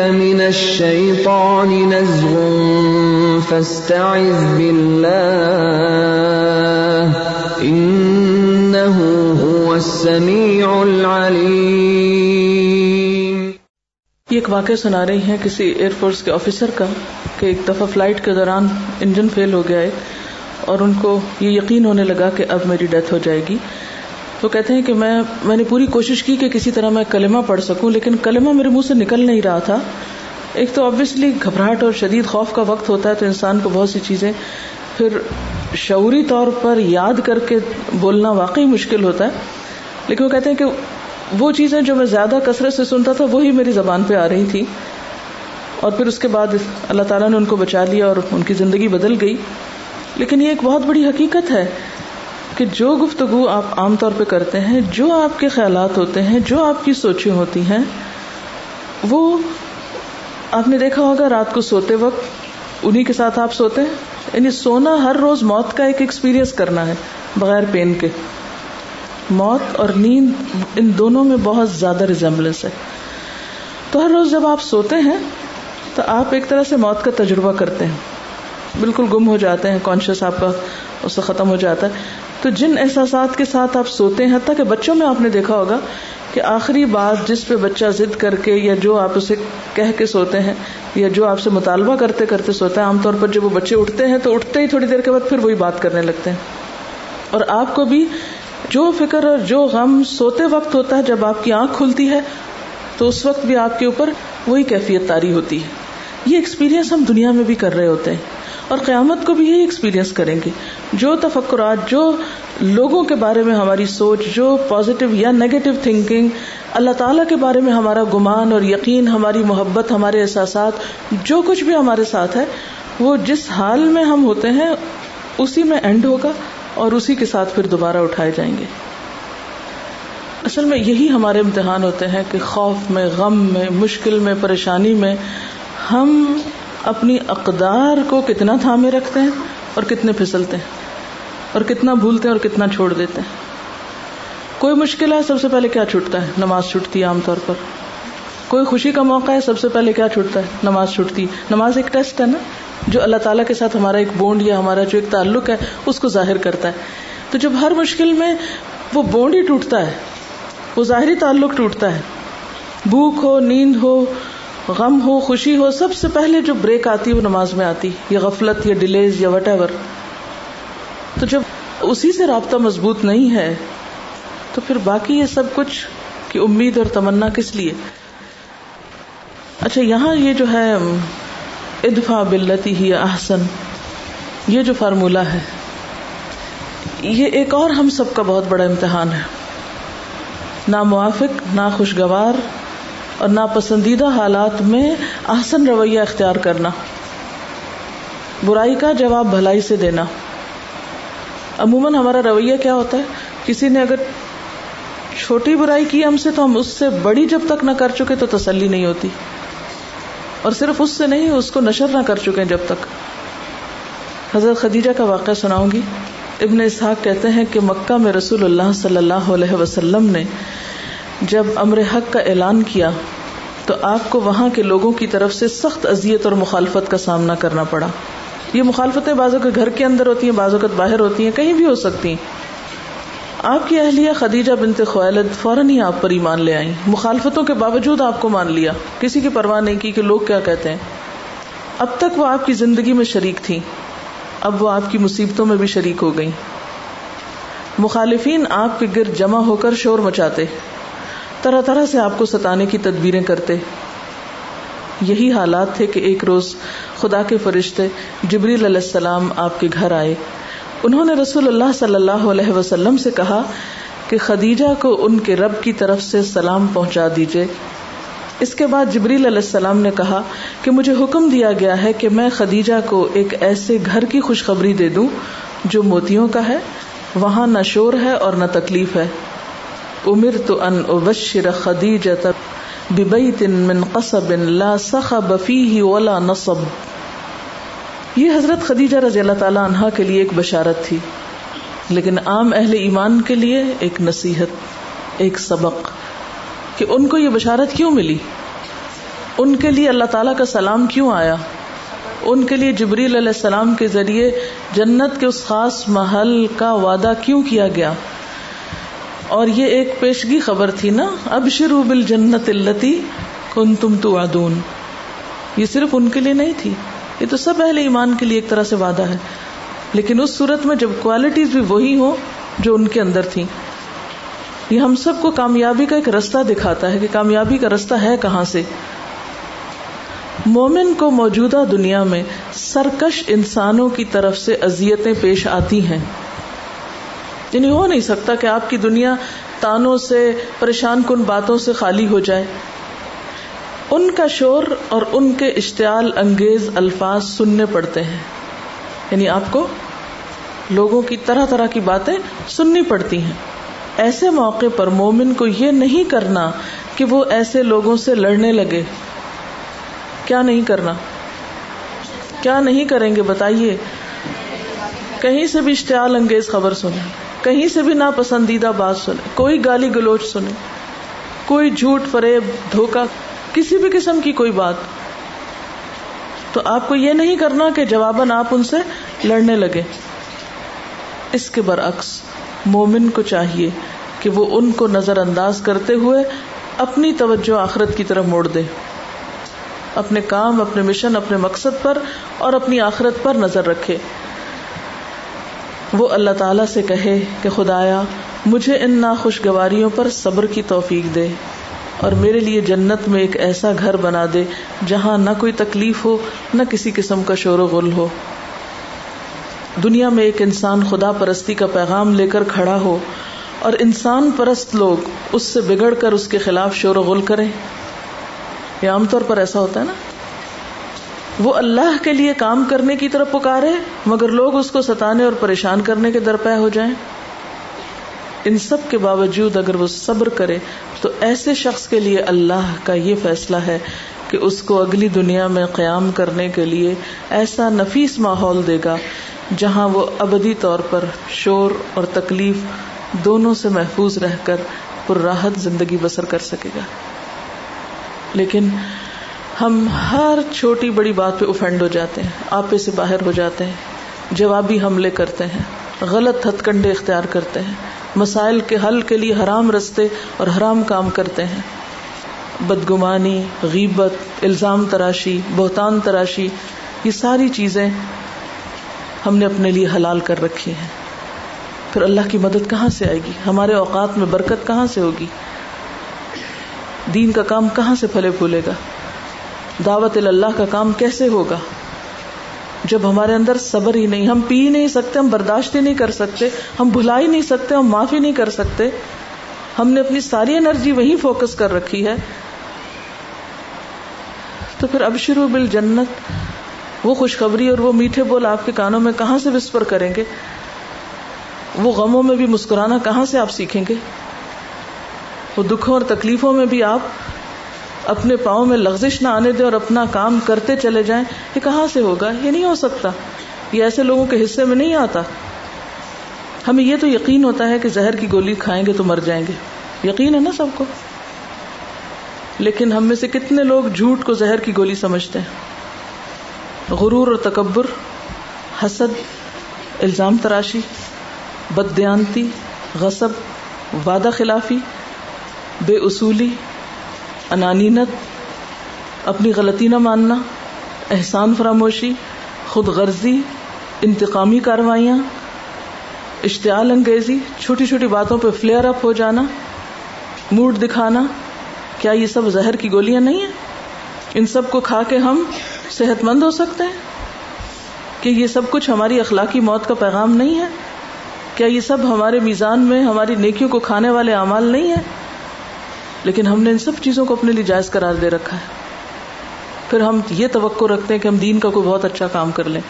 من الشيطان نزغ فاستعذ بالله إنه هو السميع العليم یہ ایک واقعہ سنا رہی ہیں کسی ایئر فورس کے آفیسر کا کہ ایک دفعہ فلائٹ کے دوران انجن فیل ہو گیا ہے اور ان کو یہ یقین ہونے لگا کہ اب میری ڈیتھ ہو جائے گی۔ تو کہتے ہیں کہ میں میں نے پوری کوشش کی کہ کسی طرح میں کلمہ پڑھ سکوں، لیکن کلمہ میرے منہ سے نکل نہیں رہا تھا۔ ایک تو آبویسلی گھبراہٹ اور شدید خوف کا وقت ہوتا ہے تو انسان کو بہت سی چیزیں پھر شعوری طور پر یاد کر کے بولنا واقعی مشکل ہوتا ہے۔ لیکن وہ کہتے ہیں کہ وہ چیزیں جو میں زیادہ کثرت سے سنتا تھا، وہی میری زبان پہ آ رہی تھی۔ اور پھر اس کے بعد اللہ تعالیٰ نے ان کو بچا لیا اور ان کی زندگی بدل گئی۔ لیکن یہ ایک بہت بڑی حقیقت ہے کہ جو گفتگو آپ عام طور پہ کرتے ہیں، جو آپ کے خیالات ہوتے ہیں، جو آپ کی سوچیں ہوتی ہیں، وہ آپ نے دیکھا ہوگا رات کو سوتے وقت انہی کے ساتھ آپ سوتے ہیں؟ یعنی سونا ہر روز موت کا ایک ایکسپیرئنس کرنا ہے، بغیر پین کے۔ موت اور نیند ان دونوں میں بہت زیادہ ریزمبلنس ہے۔ تو ہر روز جب آپ سوتے ہیں، تو آپ ایک طرح سے موت کا تجربہ کرتے ہیں۔ بالکل گم ہو جاتے ہیں کانشیس آپ کا اس سے ختم ہو جاتا ہے۔ تو جن احساسات کے ساتھ آپ سوتے ہیں، حتیٰ کہ بچوں میں آپ نے دیکھا ہوگا کہ آخری بات جس پہ بچہ ضد کر کے یا جو آپ اسے کہہ کے سوتے ہیں یا جو آپ سے مطالبہ کرتے کرتے سوتا ہے، عام طور پر جب وہ بچے اٹھتے ہیں تو اٹھتے ہی تھوڑی دیر کے بعد پھر وہی بات کرنے لگتے ہیں۔ اور آپ کو بھی جو فکر اور جو غم سوتے وقت ہوتا ہے، جب آپ کی آنکھ کھلتی ہے، تو اس وقت بھی آپ کے اوپر وہی کیفیت تاری ہوتی ہے۔ یہ ایکسپیرینس ہم دنیا میں بھی کر رہے ہوتے ہیں۔ اور قیامت کو بھی یہی ایکسپیرینس کریں گے۔ جو تفکرات، جو لوگوں کے بارے میں ہماری سوچ، جو پازیٹو یا نیگیٹو تھنکنگ اللہ تعالیٰ کے بارے میں ہمارا گمان اور یقین، ہماری محبت، ہمارے احساسات، جو کچھ بھی ہمارے ساتھ ہے، وہ جس حال میں ہم ہوتے ہیں، اسی میں اینڈ ہوگا اور اسی کے ساتھ پھر دوبارہ اٹھائے جائیں گے۔ اصل میں یہی ہمارے امتحان ہوتے ہیں کہ خوف میں، غم میں، مشکل میں، پریشانی میں ہم اپنی اقدار کو کتنا تھامے رکھتے ہیں اور کتنے پھسلتے ہیں اور کتنا بھولتے ہیں اور کتنا چھوڑ دیتے ہیں۔ کوئی مشکل ہے سب سے پہلے کیا چھوٹتا ہے؟ نماز چھوٹتی ہے عام طور پر۔ کوئی خوشی کا موقع ہے سب سے پہلے کیا چھوٹتا ہے؟ نماز چھوٹتی نماز ایک ٹیسٹ ہے نا، جو اللہ تعالیٰ کے ساتھ ہمارا ایک بونڈ یا ہمارا جو ایک تعلق ہے، اس کو ظاہر کرتا ہے۔ تو جب ہر مشکل میں وہ بونڈ ہی ٹوٹتا ہے، وہ ظاہری تعلق ٹوٹتا ہے۔ بھوک ہو، نیند ہو غم ہو خوشی ہو سب سے پہلے جو بریک آتی ہے وہ نماز میں آتی یا غفلت یا ڈیلیز یا وٹ ایور تو جب اسی سے رابطہ مضبوط نہیں ہے، تو پھر باقی یہ سب کچھ کی امید اور تمنا کس لیے؟ اچھا یہاں یہ جو ہے ادفا بلتی ہی احسن، یہ جو فارمولا ہے، یہ ایک اور ہم سب کا بہت بڑا امتحان ہے۔ نہ موافق نہ خوشگوار اور ناپسندیدہ حالات میں احسن رویہ اختیار کرنا۔ برائی کا جواب بھلائی سے دینا۔ عموماً ہمارا رویہ کیا ہوتا ہے؟ کسی نے اگر چھوٹی برائی کی ہم سے تو ہم اس سے بڑی جب تک نہ کر چکے تو تسلی نہیں ہوتی۔ اور صرف اس سے نہیں، اس کو نشر نہ کر چکے جب تک۔ حضرت خدیجہ کا واقعہ سناؤں گی۔ ابن اسحاق کہتے ہیں کہ مکہ میں رسول اللہ صلی اللہ علیہ وسلم نے جب امر حق کا اعلان کیا تو آپ کو وہاں کے لوگوں کی طرف سے سخت اذیت اور مخالفت کا سامنا کرنا پڑا۔ یہ مخالفتیں بازو کے گھر کے اندر ہوتی ہیں بازو باہر ہوتی ہیں، کہیں بھی ہو سکتی ہیں۔ آپ کی اہلیہ خدیجہ بنت خوالد فوراً ہی آپ پر ایمان لے آئی مخالفتوں کے باوجود آپ کو مان لیا۔ کسی کی پرواہ نہیں کی کہ لوگ کیا کہتے ہیں۔ اب تک وہ آپ کی زندگی میں شریک تھی اب وہ آپ کی مصیبتوں میں بھی شریک ہو گئی مخالفین آپ کے گرد جمع ہو کر شور مچاتے۔ طرح طرح سے آپ کو ستانے کی تدبیریں کرتے۔ یہی حالات تھے کہ ایک روز خدا کے فرشتے جبریل علیہ السلام آپ کے گھر آئے۔ انہوں نے رسول اللہ صلی اللہ علیہ وسلم سے کہا کہ خدیجہ کو ان کے رب کی طرف سے سلام پہنچا دیجیے اس کے بعد جبریل علیہ السلام نے کہا کہ مجھے حکم دیا گیا ہے کہ میں خدیجہ کو ایک ایسے گھر کی خوشخبری دے دوں جو موتیوں کا ہے، وہاں نہ شور ہے اور نہ تکلیف ہے۔ امر تو ان ابشر خدیجہ ببیت من قصب لا صخب فیہ ولا نصب۔ یہ حضرت خدیجہ رضی اللہ تعالی عنہا کے لیے ایک بشارت تھی، لیکن عام اہل ایمان کے لیے ایک نصیحت، ایک سبق کہ ان کو یہ بشارت کیوں ملی؟ ان کے لیے اللہ تعالیٰ کا سلام کیوں آیا؟ ان کے لیے جبریل علیہ السلام کے ذریعے جنت کے اس خاص محل کا وعدہ کیوں کیا گیا؟ اور یہ ایک پیشگی خبر تھی نا اب شروع بل جنت التی کن تم تو آدون یہ صرف ان کے لیے نہیں تھی، یہ تو سب اہل ایمان کے لیے ایک طرح سے وعدہ ہے۔ لیکن اس صورت میں جب کوالٹیز بھی وہی ہوں جو ان کے اندر تھی یہ ہم سب کو کامیابی کا ایک رستہ دکھاتا ہے کہ کامیابی کا رستہ ہے کہاں سے۔ مومن کو موجودہ دنیا میں سرکش انسانوں کی طرف سے اذیتیں پیش آتی ہیں۔ یعنی ہو نہیں سکتا کہ آپ کی دنیا تانوں سے پریشان کن باتوں سے خالی ہو جائے۔ ان کا شور اور ان کے اشتعال انگیز الفاظ سننے پڑتے ہیں۔ یعنی آپ کو لوگوں کی طرح طرح کی باتیں سننی پڑتی ہیں۔ ایسے موقع پر مومن کو یہ نہیں کرنا کہ وہ ایسے لوگوں سے لڑنے لگے۔ کیا نہیں کرنا؟ کیا نہیں کریں گے؟ بتائیے۔ کہیں سے بھی اشتعال انگیز خبر سنیں۔ کہیں سے بھی ناپسندیدہ بات سنے کوئی گالی گلوچ سنے کوئی جھوٹ فریب دھوکا کسی بھی قسم کی کوئی بات۔ تو آپ کو یہ نہیں کرنا کہ جواباً آپ ان سے لڑنے لگے۔ اس کے برعکس، مومن کو چاہیے کہ وہ ان کو نظر انداز کرتے ہوئے اپنی توجہ آخرت کی طرف موڑ دے۔ اپنے کام، اپنے مشن، اپنے مقصد پر اور اپنی آخرت پر نظر رکھے۔ وہ اللہ تعالی سے کہے کہ خدایا، مجھے ان ناخوشگواریوں پر صبر کی توفیق دے اور میرے لیے جنت میں ایک ایسا گھر بنا دے جہاں نہ کوئی تکلیف ہو، نہ کسی قسم کا شور و غل ہو۔ دنیا میں ایک انسان خدا پرستی کا پیغام لے کر کھڑا ہو اور انسان پرست لوگ اس سے بگڑ کر اس کے خلاف شور و غل کریں۔ یہ عام طور پر ایسا ہوتا ہے نا؟ وہ اللہ کے لیے کام کرنے کی طرف پکارے، مگر لوگ اس کو ستانے اور پریشان کرنے کے درپے ہو جائیں۔ ان سب کے باوجود اگر وہ صبر کرے، تو ایسے شخص کے لیے اللہ کا یہ فیصلہ ہے کہ اس کو اگلی دنیا میں قیام کرنے کے لیے ایسا نفیس ماحول دے گا، جہاں وہ ابدی طور پر شور اور تکلیف دونوں سے محفوظ رہ کر پر راحت زندگی بسر کر سکے گا۔ لیکن ہم ہر چھوٹی بڑی بات پہ افینڈ ہو جاتے ہیں آپے سے باہر ہو جاتے ہیں، جوابی حملے کرتے ہیں، غلط ہتھ کنڈے اختیار کرتے ہیں، مسائل کے حل کے لیے حرام رستے اور حرام کام کرتے ہیں۔ بدگمانی، غیبت، الزام تراشی، بہتان تراشی، یہ ساری چیزیں ہم نے اپنے لیے حلال کر رکھی ہیں۔ پھر اللہ کی مدد کہاں سے آئے گی؟ ہمارے اوقات میں برکت کہاں سے ہوگی؟ دین کا کام کہاں سے پھلے پھولے گا؟ دعوت اللہ کا کام کیسے ہوگا؟ جب ہمارے اندر صبر ہی نہیں، ہم پی نہیں سکتے، ہم برداشت ہی نہیں کر سکتے، ہم بھلا ہی نہیں سکتے، ہم معافی نہیں کر سکتے۔ ہم نے اپنی ساری انرجی وہی فوکس کر رکھی ہے۔ تو پھر اب شروع بل جنت وہ خوشخبری اور وہ میٹھے بول آپ کے کانوں میں کہاں سے وسپر کریں گے؟ وہ غموں میں بھی مسکرانا کہاں سے آپ سیکھیں گے؟ وہ دکھوں اور تکلیفوں میں بھی آپ اپنے پاؤں میں لغزش نہ آنے دیں اور اپنا کام کرتے چلے جائیں، یہ کہاں سے ہوگا؟ یہ نہیں ہو سکتا۔ یہ ایسے لوگوں کے حصے میں نہیں آتا۔ ہمیں یہ تو یقین ہوتا ہے کہ زہر کی گولی کھائیں گے تو مر جائیں گے۔ یقین ہے نا سب کو؟ لیکن ہم میں سے کتنے لوگ جھوٹ کو زہر کی گولی سمجھتے ہیں؟ غرور اور تکبر، حسد، الزام تراشی بدیانتی غصب، وعدہ خلافی، بے اصولی انانینت، اپنی غلطی نہ ماننا، احسان فراموشی، خود غرضی، انتقامی کاروائیاں، اشتعال انگیزی، چھوٹی چھوٹی باتوں پہ فلیئر اپ ہو جانا، موڈ دکھانا، کیا یہ سب زہر کی گولیاں نہیں ہیں؟ ان سب کو کھا کے ہم صحت مند ہو سکتے ہیں؟ کہ یہ سب کچھ ہماری اخلاقی موت کا پیغام نہیں ہے؟ کیا یہ سب ہمارے میزان میں ہماری نیکیوں کو کھانے والے اعمال نہیں ہیں؟ لیکن ہم نے ان سب چیزوں کو اپنے لیے جائز قرار دے رکھا ہے۔ پھر ہم یہ توقع رکھتے ہیں کہ ہم دین کا کوئی بہت اچھا کام کر لیں۔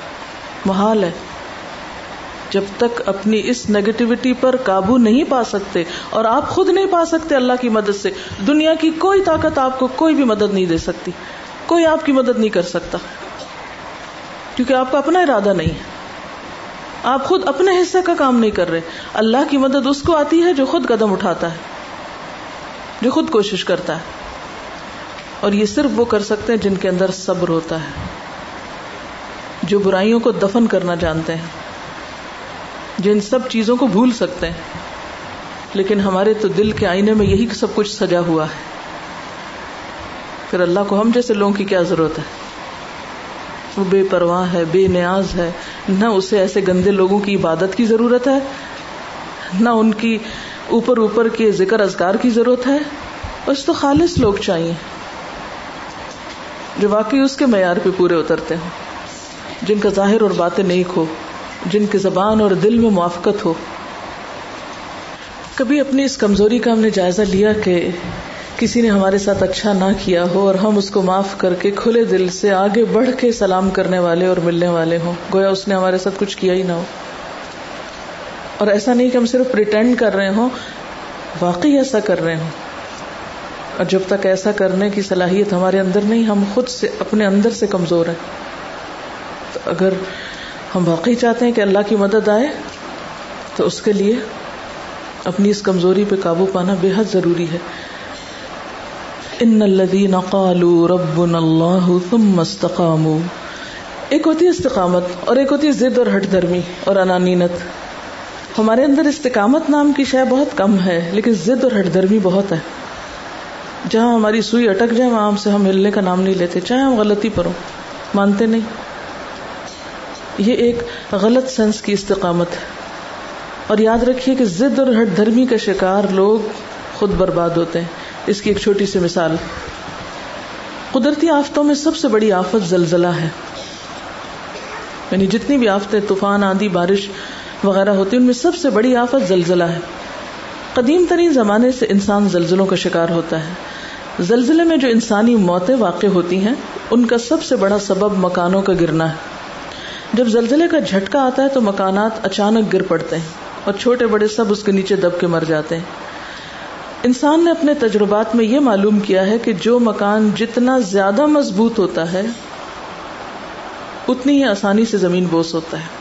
محال ہے۔ جب تک اپنی اس نیگیٹوٹی پر قابو نہیں پا سکتے اور آپ خود نہیں پا سکتے اللہ کی مدد سے، دنیا کی کوئی طاقت آپ کو کوئی بھی مدد نہیں دے سکتی۔ کوئی آپ کی مدد نہیں کر سکتا۔ کیونکہ آپ کا اپنا ارادہ نہیں ہے۔ آپ خود اپنے حصے کا کام نہیں کر رہے۔ اللہ کی مدد اس کو آتی ہے جو خود قدم اٹھاتا ہے۔ جو خود کوشش کرتا ہے اور یہ صرف وہ کر سکتے ہیں جن کے اندر صبر ہوتا ہے جو برائیوں کو دفن کرنا جانتے ہیں جو ان سب چیزوں کو بھول سکتے ہیں لیکن ہمارے تو دل کے آئینے میں یہی سب کچھ سجا ہوا ہے۔ پھر اللہ کو ہم جیسے لوگوں کی کیا ضرورت ہے؟ وہ بے پرواہ ہے، بے نیاز ہے۔ نہ اسے ایسے گندے لوگوں کی عبادت کی ضرورت ہے، نہ ان کی اوپر اوپر کے ذکر ازگار کی ضرورت ہے بس تو خالص لوگ چاہیے جو واقعی اس کے معیار پہ پورے اترتے ہوں، جن کا ظاہر اور باتیں نیک ہو، جن کی زبان اور دل میں موافقت ہو۔ کبھی اپنی اس کمزوری کا ہم نے جائزہ لیا کہ کسی نے ہمارے ساتھ اچھا نہ کیا ہو اور ہم اس کو معاف کر کے کھلے دل سے آگے بڑھ کے سلام کرنے والے اور ملنے والے ہوں۔ گویا اس نے ہمارے ساتھ کچھ کیا ہی نہ ہو۔ اور ایسا نہیں کہ ہم صرف پریٹینڈ کر رہے ہوں، واقعی ایسا کر رہے ہوں۔ اور جب تک ایسا کرنے کی صلاحیت ہمارے اندر نہیں، ہم خود سے، اپنے اندر سے کمزور ہیں۔ تو اگر ہم واقعی چاہتے ہیں کہ اللہ کی مدد آئے، تو اس کے لیے اپنی اس کمزوری پہ قابو پانا بے حد ضروری ہے۔ ان الذين قالوا ربنا الله ثم استقاموا۔ ایک ہوتی ہے استقامت اور ایک ہوتی ہے ضد اور ہٹ درمی اور انانینت۔ ہمارے اندر استقامت نام کی شے بہت کم ہے، لیکن ضد اور ہٹ درمی بہت ہے۔ جہاں ہماری سوئی اٹک جائے، وہاں سے ہم ہلنے کا نام نہیں لیتے، چاہے ہم غلطی پر ہوں۔ مانتے نہیں۔ یہ ایک غلط سینس کی استقامت ہے۔ اور یاد رکھیے کہ ضد اور ہٹ دھرمی کا شکار لوگ خود برباد ہوتے ہیں۔ اس کی ایک چھوٹی سی مثال۔ قدرتی آفتوں میں سب سے بڑی آفت زلزلہ ہے۔ یعنی جتنی بھی آفتیں، طوفان، آندھی، بارش وغیرہ ہوتی ان میں سب سے بڑی آفت زلزلہ ہے۔ قدیم ترین زمانے سے انسان زلزلوں کا شکار ہوتا ہے۔ زلزلے میں جو انسانی موتیں واقع ہوتی ہیں، ان کا سب سے بڑا سبب مکانوں کا گرنا ہے۔ جب زلزلے کا جھٹکا آتا ہے، تو مکانات اچانک گر پڑتے ہیں اور چھوٹے بڑے سب اس کے نیچے دب کے مر جاتے ہیں۔ انسان نے اپنے تجربات میں یہ معلوم کیا ہے کہ جو مکان جتنا زیادہ مضبوط ہوتا ہے، اتنی ہی آسانی سے زمین بوس ہوتا ہے۔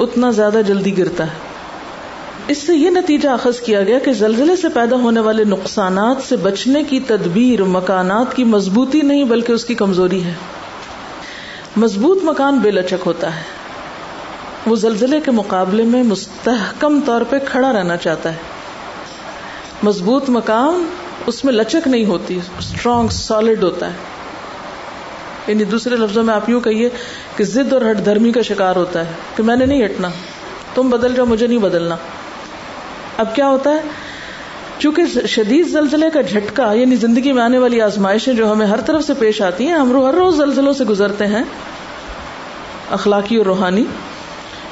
اتنا زیادہ جلدی گرتا ہے۔ اس سے یہ نتیجہ اخذ کیا گیا کہ زلزلے سے پیدا ہونے والے نقصانات سے بچنے کی تدبیر مکانات کی مضبوطی نہیں بلکہ اس کی کمزوری ہے۔ مضبوط مکان بے لچک ہوتا ہے۔ وہ زلزلے کے مقابلے میں مستحکم طور پہ کھڑا رہنا چاہتا ہے۔ مضبوط مقام اس میں لچک نہیں ہوتی اسٹرانگ سالڈ ہوتا ہے۔ یعنی دوسرے لفظوں میں آپ یوں کہیے کہ ضد اور ہٹ دھرمی کا شکار ہوتا ہے کہ میں نے نہیں ہٹنا، تم بدل جاؤ، مجھے نہیں بدلنا۔ اب کیا ہوتا ہے؟ چونکہ شدید زلزلے کا جھٹکا یعنی زندگی میں آنے والی آزمائشیں جو ہمیں ہر طرف سے پیش آتی ہیں، ہم ہر روز زلزلوں سے گزرتے ہیں، اخلاقی اور روحانی۔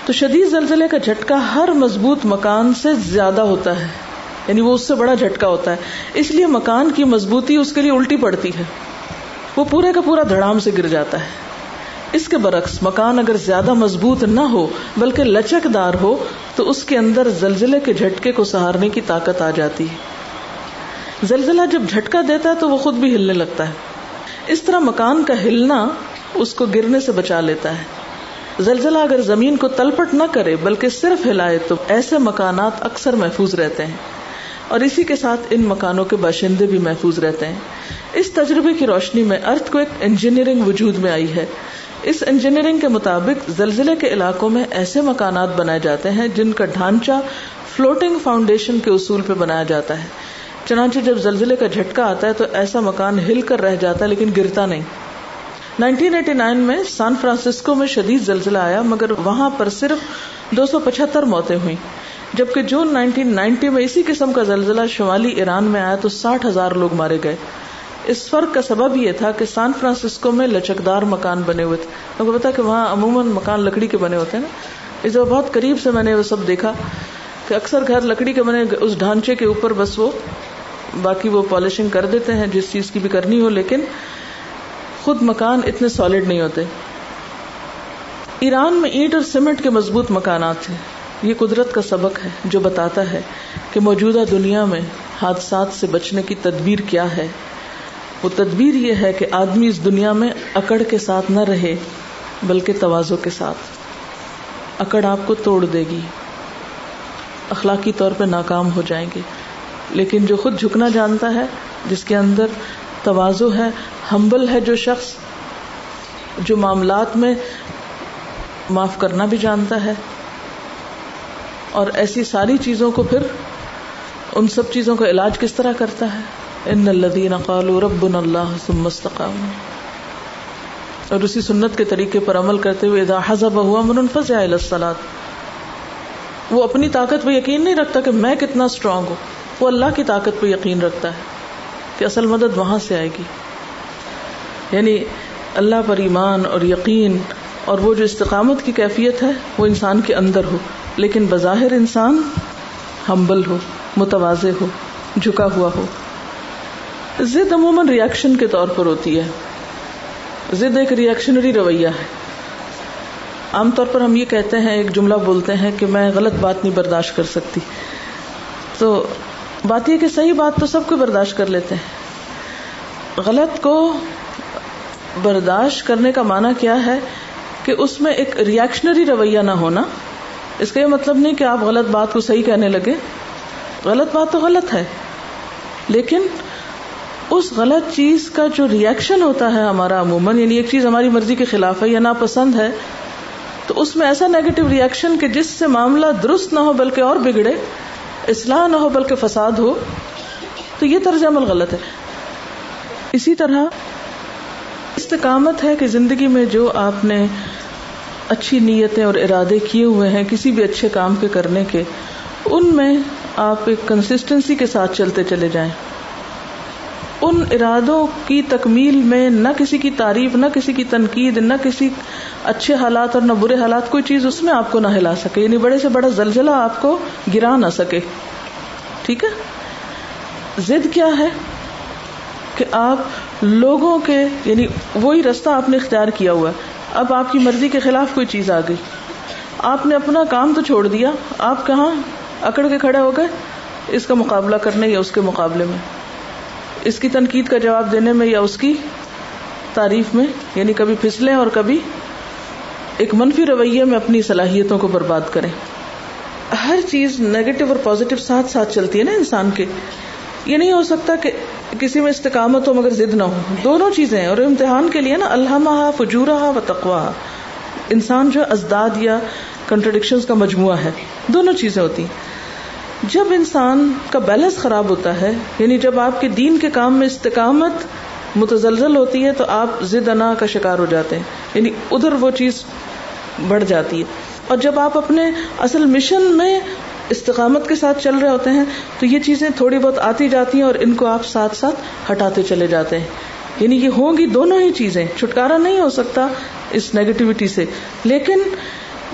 تو شدید زلزلے کا جھٹکا ہر مضبوط مکان سے زیادہ ہوتا ہے یعنی وہ اس سے بڑا جھٹکا ہوتا ہے۔ اس لیے مکان کی مضبوطی اس کے لیے الٹی پڑتی ہے۔ وہ پورے کا پورا دھڑام سے گر جاتا ہے۔ اس کے برعکس، مکان اگر زیادہ مضبوط نہ ہو، بلکہ لچک دار ہو، تو اس کے اندر زلزلے کے جھٹکے کو سہارنے کی طاقت آ جاتی ہے۔ زلزلہ جب جھٹکا دیتا ہے، تو وہ خود بھی ہلنے لگتا ہے۔ اس طرح مکان کا ہلنا اس کو گرنے سے بچا لیتا ہے۔ زلزلہ اگر زمین کو تلپٹ نہ کرے، بلکہ صرف ہلائے، تو ایسے مکانات اکثر محفوظ رہتے ہیں۔ اور اسی کے ساتھ ان مکانوں کے باشندے بھی محفوظ رہتے ہیں۔ اس تجربے کی روشنی میں ارتھ کو ایک انجینئرنگ وجود میں آئی ہے۔ اس انجینئرنگ کے مطابق زلزلے کے علاقوں میں ایسے مکانات بنائے جاتے ہیں جن کا ڈھانچہ فلوٹنگ فاؤنڈیشن کے اصول پہ بنایا جاتا ہے۔ چنانچہ جب زلزلے کا جھٹکا آتا ہے تو ایسا مکان ہل کر رہ جاتا ہے لیکن گرتا نہیں۔ 1989 میں سان فرانسسکو میں شدید زلزلہ آیا مگر وہاں پر صرف دو سو پچہتر موتیں ہوئی جبکہ جون 1990 میں اسی قسم کا زلزلہ شمالی ایران میں آیا تو ساٹھ ہزار لوگ مارے گئے۔ اس فرق کا سبب یہ تھا کہ سان فرانسسکو میں لچکدار مکان بنے ہوئے تھے۔ کو پتا کہ وہاں عموماً مکان لکڑی کے بنے ہوتے ہیں نا۔ اس بہت قریب سے میں نے وہ سب دیکھا کہ اکثر گھر لکڑی کے بنے، اس ڈھانچے کے اوپر بس وہ باقی وہ پالشنگ کر دیتے ہیں جس چیز کی بھی کرنی ہو، لیکن خود مکان اتنے سالڈ نہیں ہوتے۔ ایران میں اینٹ اور سیمنٹ کے مضبوط مکانات ہیں یہ قدرت کا سبق ہے جو بتاتا ہے کہ موجودہ دنیا میں حادثات سے بچنے کی تدبیر کیا ہے۔ وہ تدبیر یہ ہے کہ آدمی اس دنیا میں اکڑ کے ساتھ نہ رہے، بلکہ توازو کے ساتھ۔ اکڑ آپ کو توڑ دے گی۔ اخلاقی طور پہ ناکام ہو جائیں گے۔ لیکن جو خود جھکنا جانتا ہے، جس کے اندر توازو ہے، ہمبل ہے جو شخص، جو معاملات میں معاف کرنا بھی جانتا ہے۔ اور ایسی ساری چیزوں کو پھر ان سب چیزوں کا علاج کس طرح کرتا ہے؟ ان الذين قالوا ربنا الله ثم استقاموا۔ اور اسی سنت کے طریقے پر عمل کرتے ہوئے اذا حزب هو من فزع الى الصلاه وہ اپنی طاقت پہ یقین نہیں رکھتا کہ میں کتنا اسٹرانگ ہوں۔ وہ اللہ کی طاقت پہ یقین رکھتا ہے کہ اصل مدد وہاں سے آئے گی۔ یعنی اللہ پر ایمان اور یقین اور وہ جو استقامت کی کیفیت ہے وہ انسان کے اندر ہو۔ لیکن بظاہر انسان ہمبل ہو، متوازے ہو، جھکا ہوا ہو۔ ضد عموماً ریئیکشن کے طور پر ہوتی ہے۔ ضد ایک ریئیکشنری رویہ ہے۔ عام طور پر ہم یہ کہتے ہیں، ایک جملہ بولتے ہیں کہ میں غلط بات نہیں برداشت کر سکتی۔ تو بات یہ کہ صحیح بات تو سب کو برداشت کر لیتے ہیں۔ غلط کو برداشت کرنے کا معنی کیا ہے کہ اس میں ایک ریئیکشنری رویہ نہ ہونا۔ اس کا یہ مطلب نہیں کہ آپ غلط بات کو صحیح کہنے لگے۔ غلط بات تو غلط ہے۔ لیکن اس غلط چیز کا جو ریئیکشن ہوتا ہے ہمارا عموماً یعنی ایک چیز ہماری مرضی کے خلاف ہے یا ناپسند ہے، تو اس میں ایسا نیگیٹو ریئیکشن کہ جس سے معاملہ درست نہ ہو بلکہ اور بگڑے، اصلاح نہ ہو بلکہ فساد ہو، تو یہ طرز عمل غلط ہے۔ اسی طرح استقامت ہے کہ زندگی میں جو آپ نے اچھی نیتیں اور ارادے کیے ہوئے ہیں کسی بھی اچھے کام کے کرنے کے، ان میں آپ ایک کنسسٹنسی کے ساتھ چلتے چلے جائیں۔ ان ارادوں کی تکمیل میں نہ کسی کی تعریف، نہ کسی کی تنقید، نہ کسی اچھے حالات اور نہ برے حالات، کوئی چیز اس میں آپ کو نہ ہلا سکے یعنی بڑے سے بڑا زلزلہ آپ کو گرا نہ سکے۔ ٹھیک ہے؟ ضد کیا ہے کہ آپ لوگوں کے یعنی وہی رستہ آپ نے اختیار کیا ہوا ہے۔ اب آپ کی مرضی کے خلاف کوئی چیز آ گئی۔ آپ نے اپنا کام تو چھوڑ دیا۔ آپ کہاں اکڑ کے کھڑے ہو گئے؟ اس کا مقابلہ کرنے یا اس کے مقابلے میں؟ اس کی تنقید کا جواب دینے میں یا اس کی تعریف میں؟ یعنی کبھی پھسلے اور کبھی ایک منفی رویے میں اپنی صلاحیتوں کو برباد کریں۔ ہر چیز نیگیٹو اور پازیٹو ساتھ ساتھ چلتی ہے نا انسان کے۔ یہ نہیں ہو سکتا کہ کسی میں استقامت ہو مگر ضد نہ ہو۔ دونوں چیزیں اور امتحان کے لیے نا اللہ فجورہ و تقوا انسان جو ازداد یا کنٹرڈکشن کا مجموعہ ہے۔ دونوں چیزیں ہوتی ہیں۔ جب انسان کا بیلنس خراب ہوتا ہے یعنی جب آپ کے دین کے کام میں استقامت متزلزل ہوتی ہے، تو آپ ضد انا کا شکار ہو جاتے ہیں۔ یعنی ادھر وہ چیز بڑھ جاتی ہے۔ اور جب آپ اپنے اصل مشن میں استقامت کے ساتھ چل رہے ہوتے ہیں، تو یہ چیزیں تھوڑی بہت آتی جاتی ہیں اور ان کو آپ ساتھ ساتھ ہٹاتے چلے جاتے ہیں۔ یعنی یہ ہوں گی دونوں ہی چیزیں، چھٹکارا نہیں ہو سکتا اس نیگیٹیوٹی سے۔ لیکن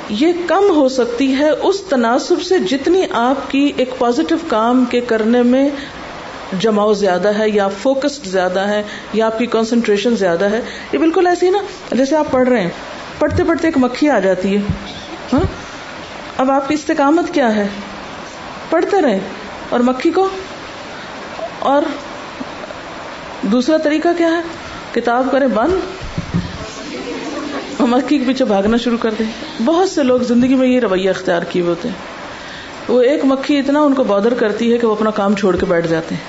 یہ کم ہو سکتی ہے اس تناسب سے جتنی آپ کی ایک پازیٹو کام کے کرنے میں جماؤ زیادہ ہے یا فوکسڈ زیادہ ہے یا آپ کی کانسنٹریشن زیادہ ہے۔ یہ بالکل ایسی نا، جیسے آپ پڑھ رہے ہیں، پڑھتے پڑھتے ایک مکھی آ جاتی ہے۔ ہاں؟ اب آپ کی استقامت کیا ہے؟ پڑھتے رہے اور مکھی کو؟ اور دوسرا طریقہ کیا ہے؟ کتاب کریں بند مکھی کے پیچھے بھاگنا شروع کر دیں۔ بہت سے لوگ زندگی میں یہ رویہ اختیار کیے ہوتے ہیں۔ وہ ایک مکھی اتنا ان کو بادر کرتی ہے کہ وہ اپنا کام چھوڑ کے بیٹھ جاتے ہیں۔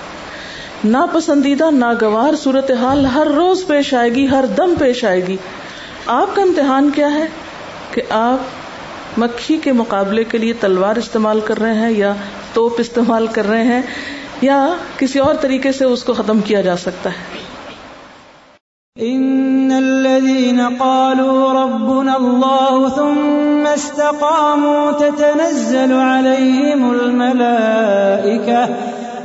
ناپسندیدہ، ناگوار صورت حال ہر روز پیش آئے گی، ہر دم پیش آئے گی۔ آپ کا امتحان کیا ہے؟ کہ آپ مکھی کے مقابلے کے لیے تلوار استعمال کر رہے ہیں یا توپ استعمال کر رہے ہیں یا کسی اور طریقے سے اس کو ختم کیا جا سکتا ہے۔ ان الذين قالوا ربنا الله ثم استقاموا تتنزل عليهم الملائكه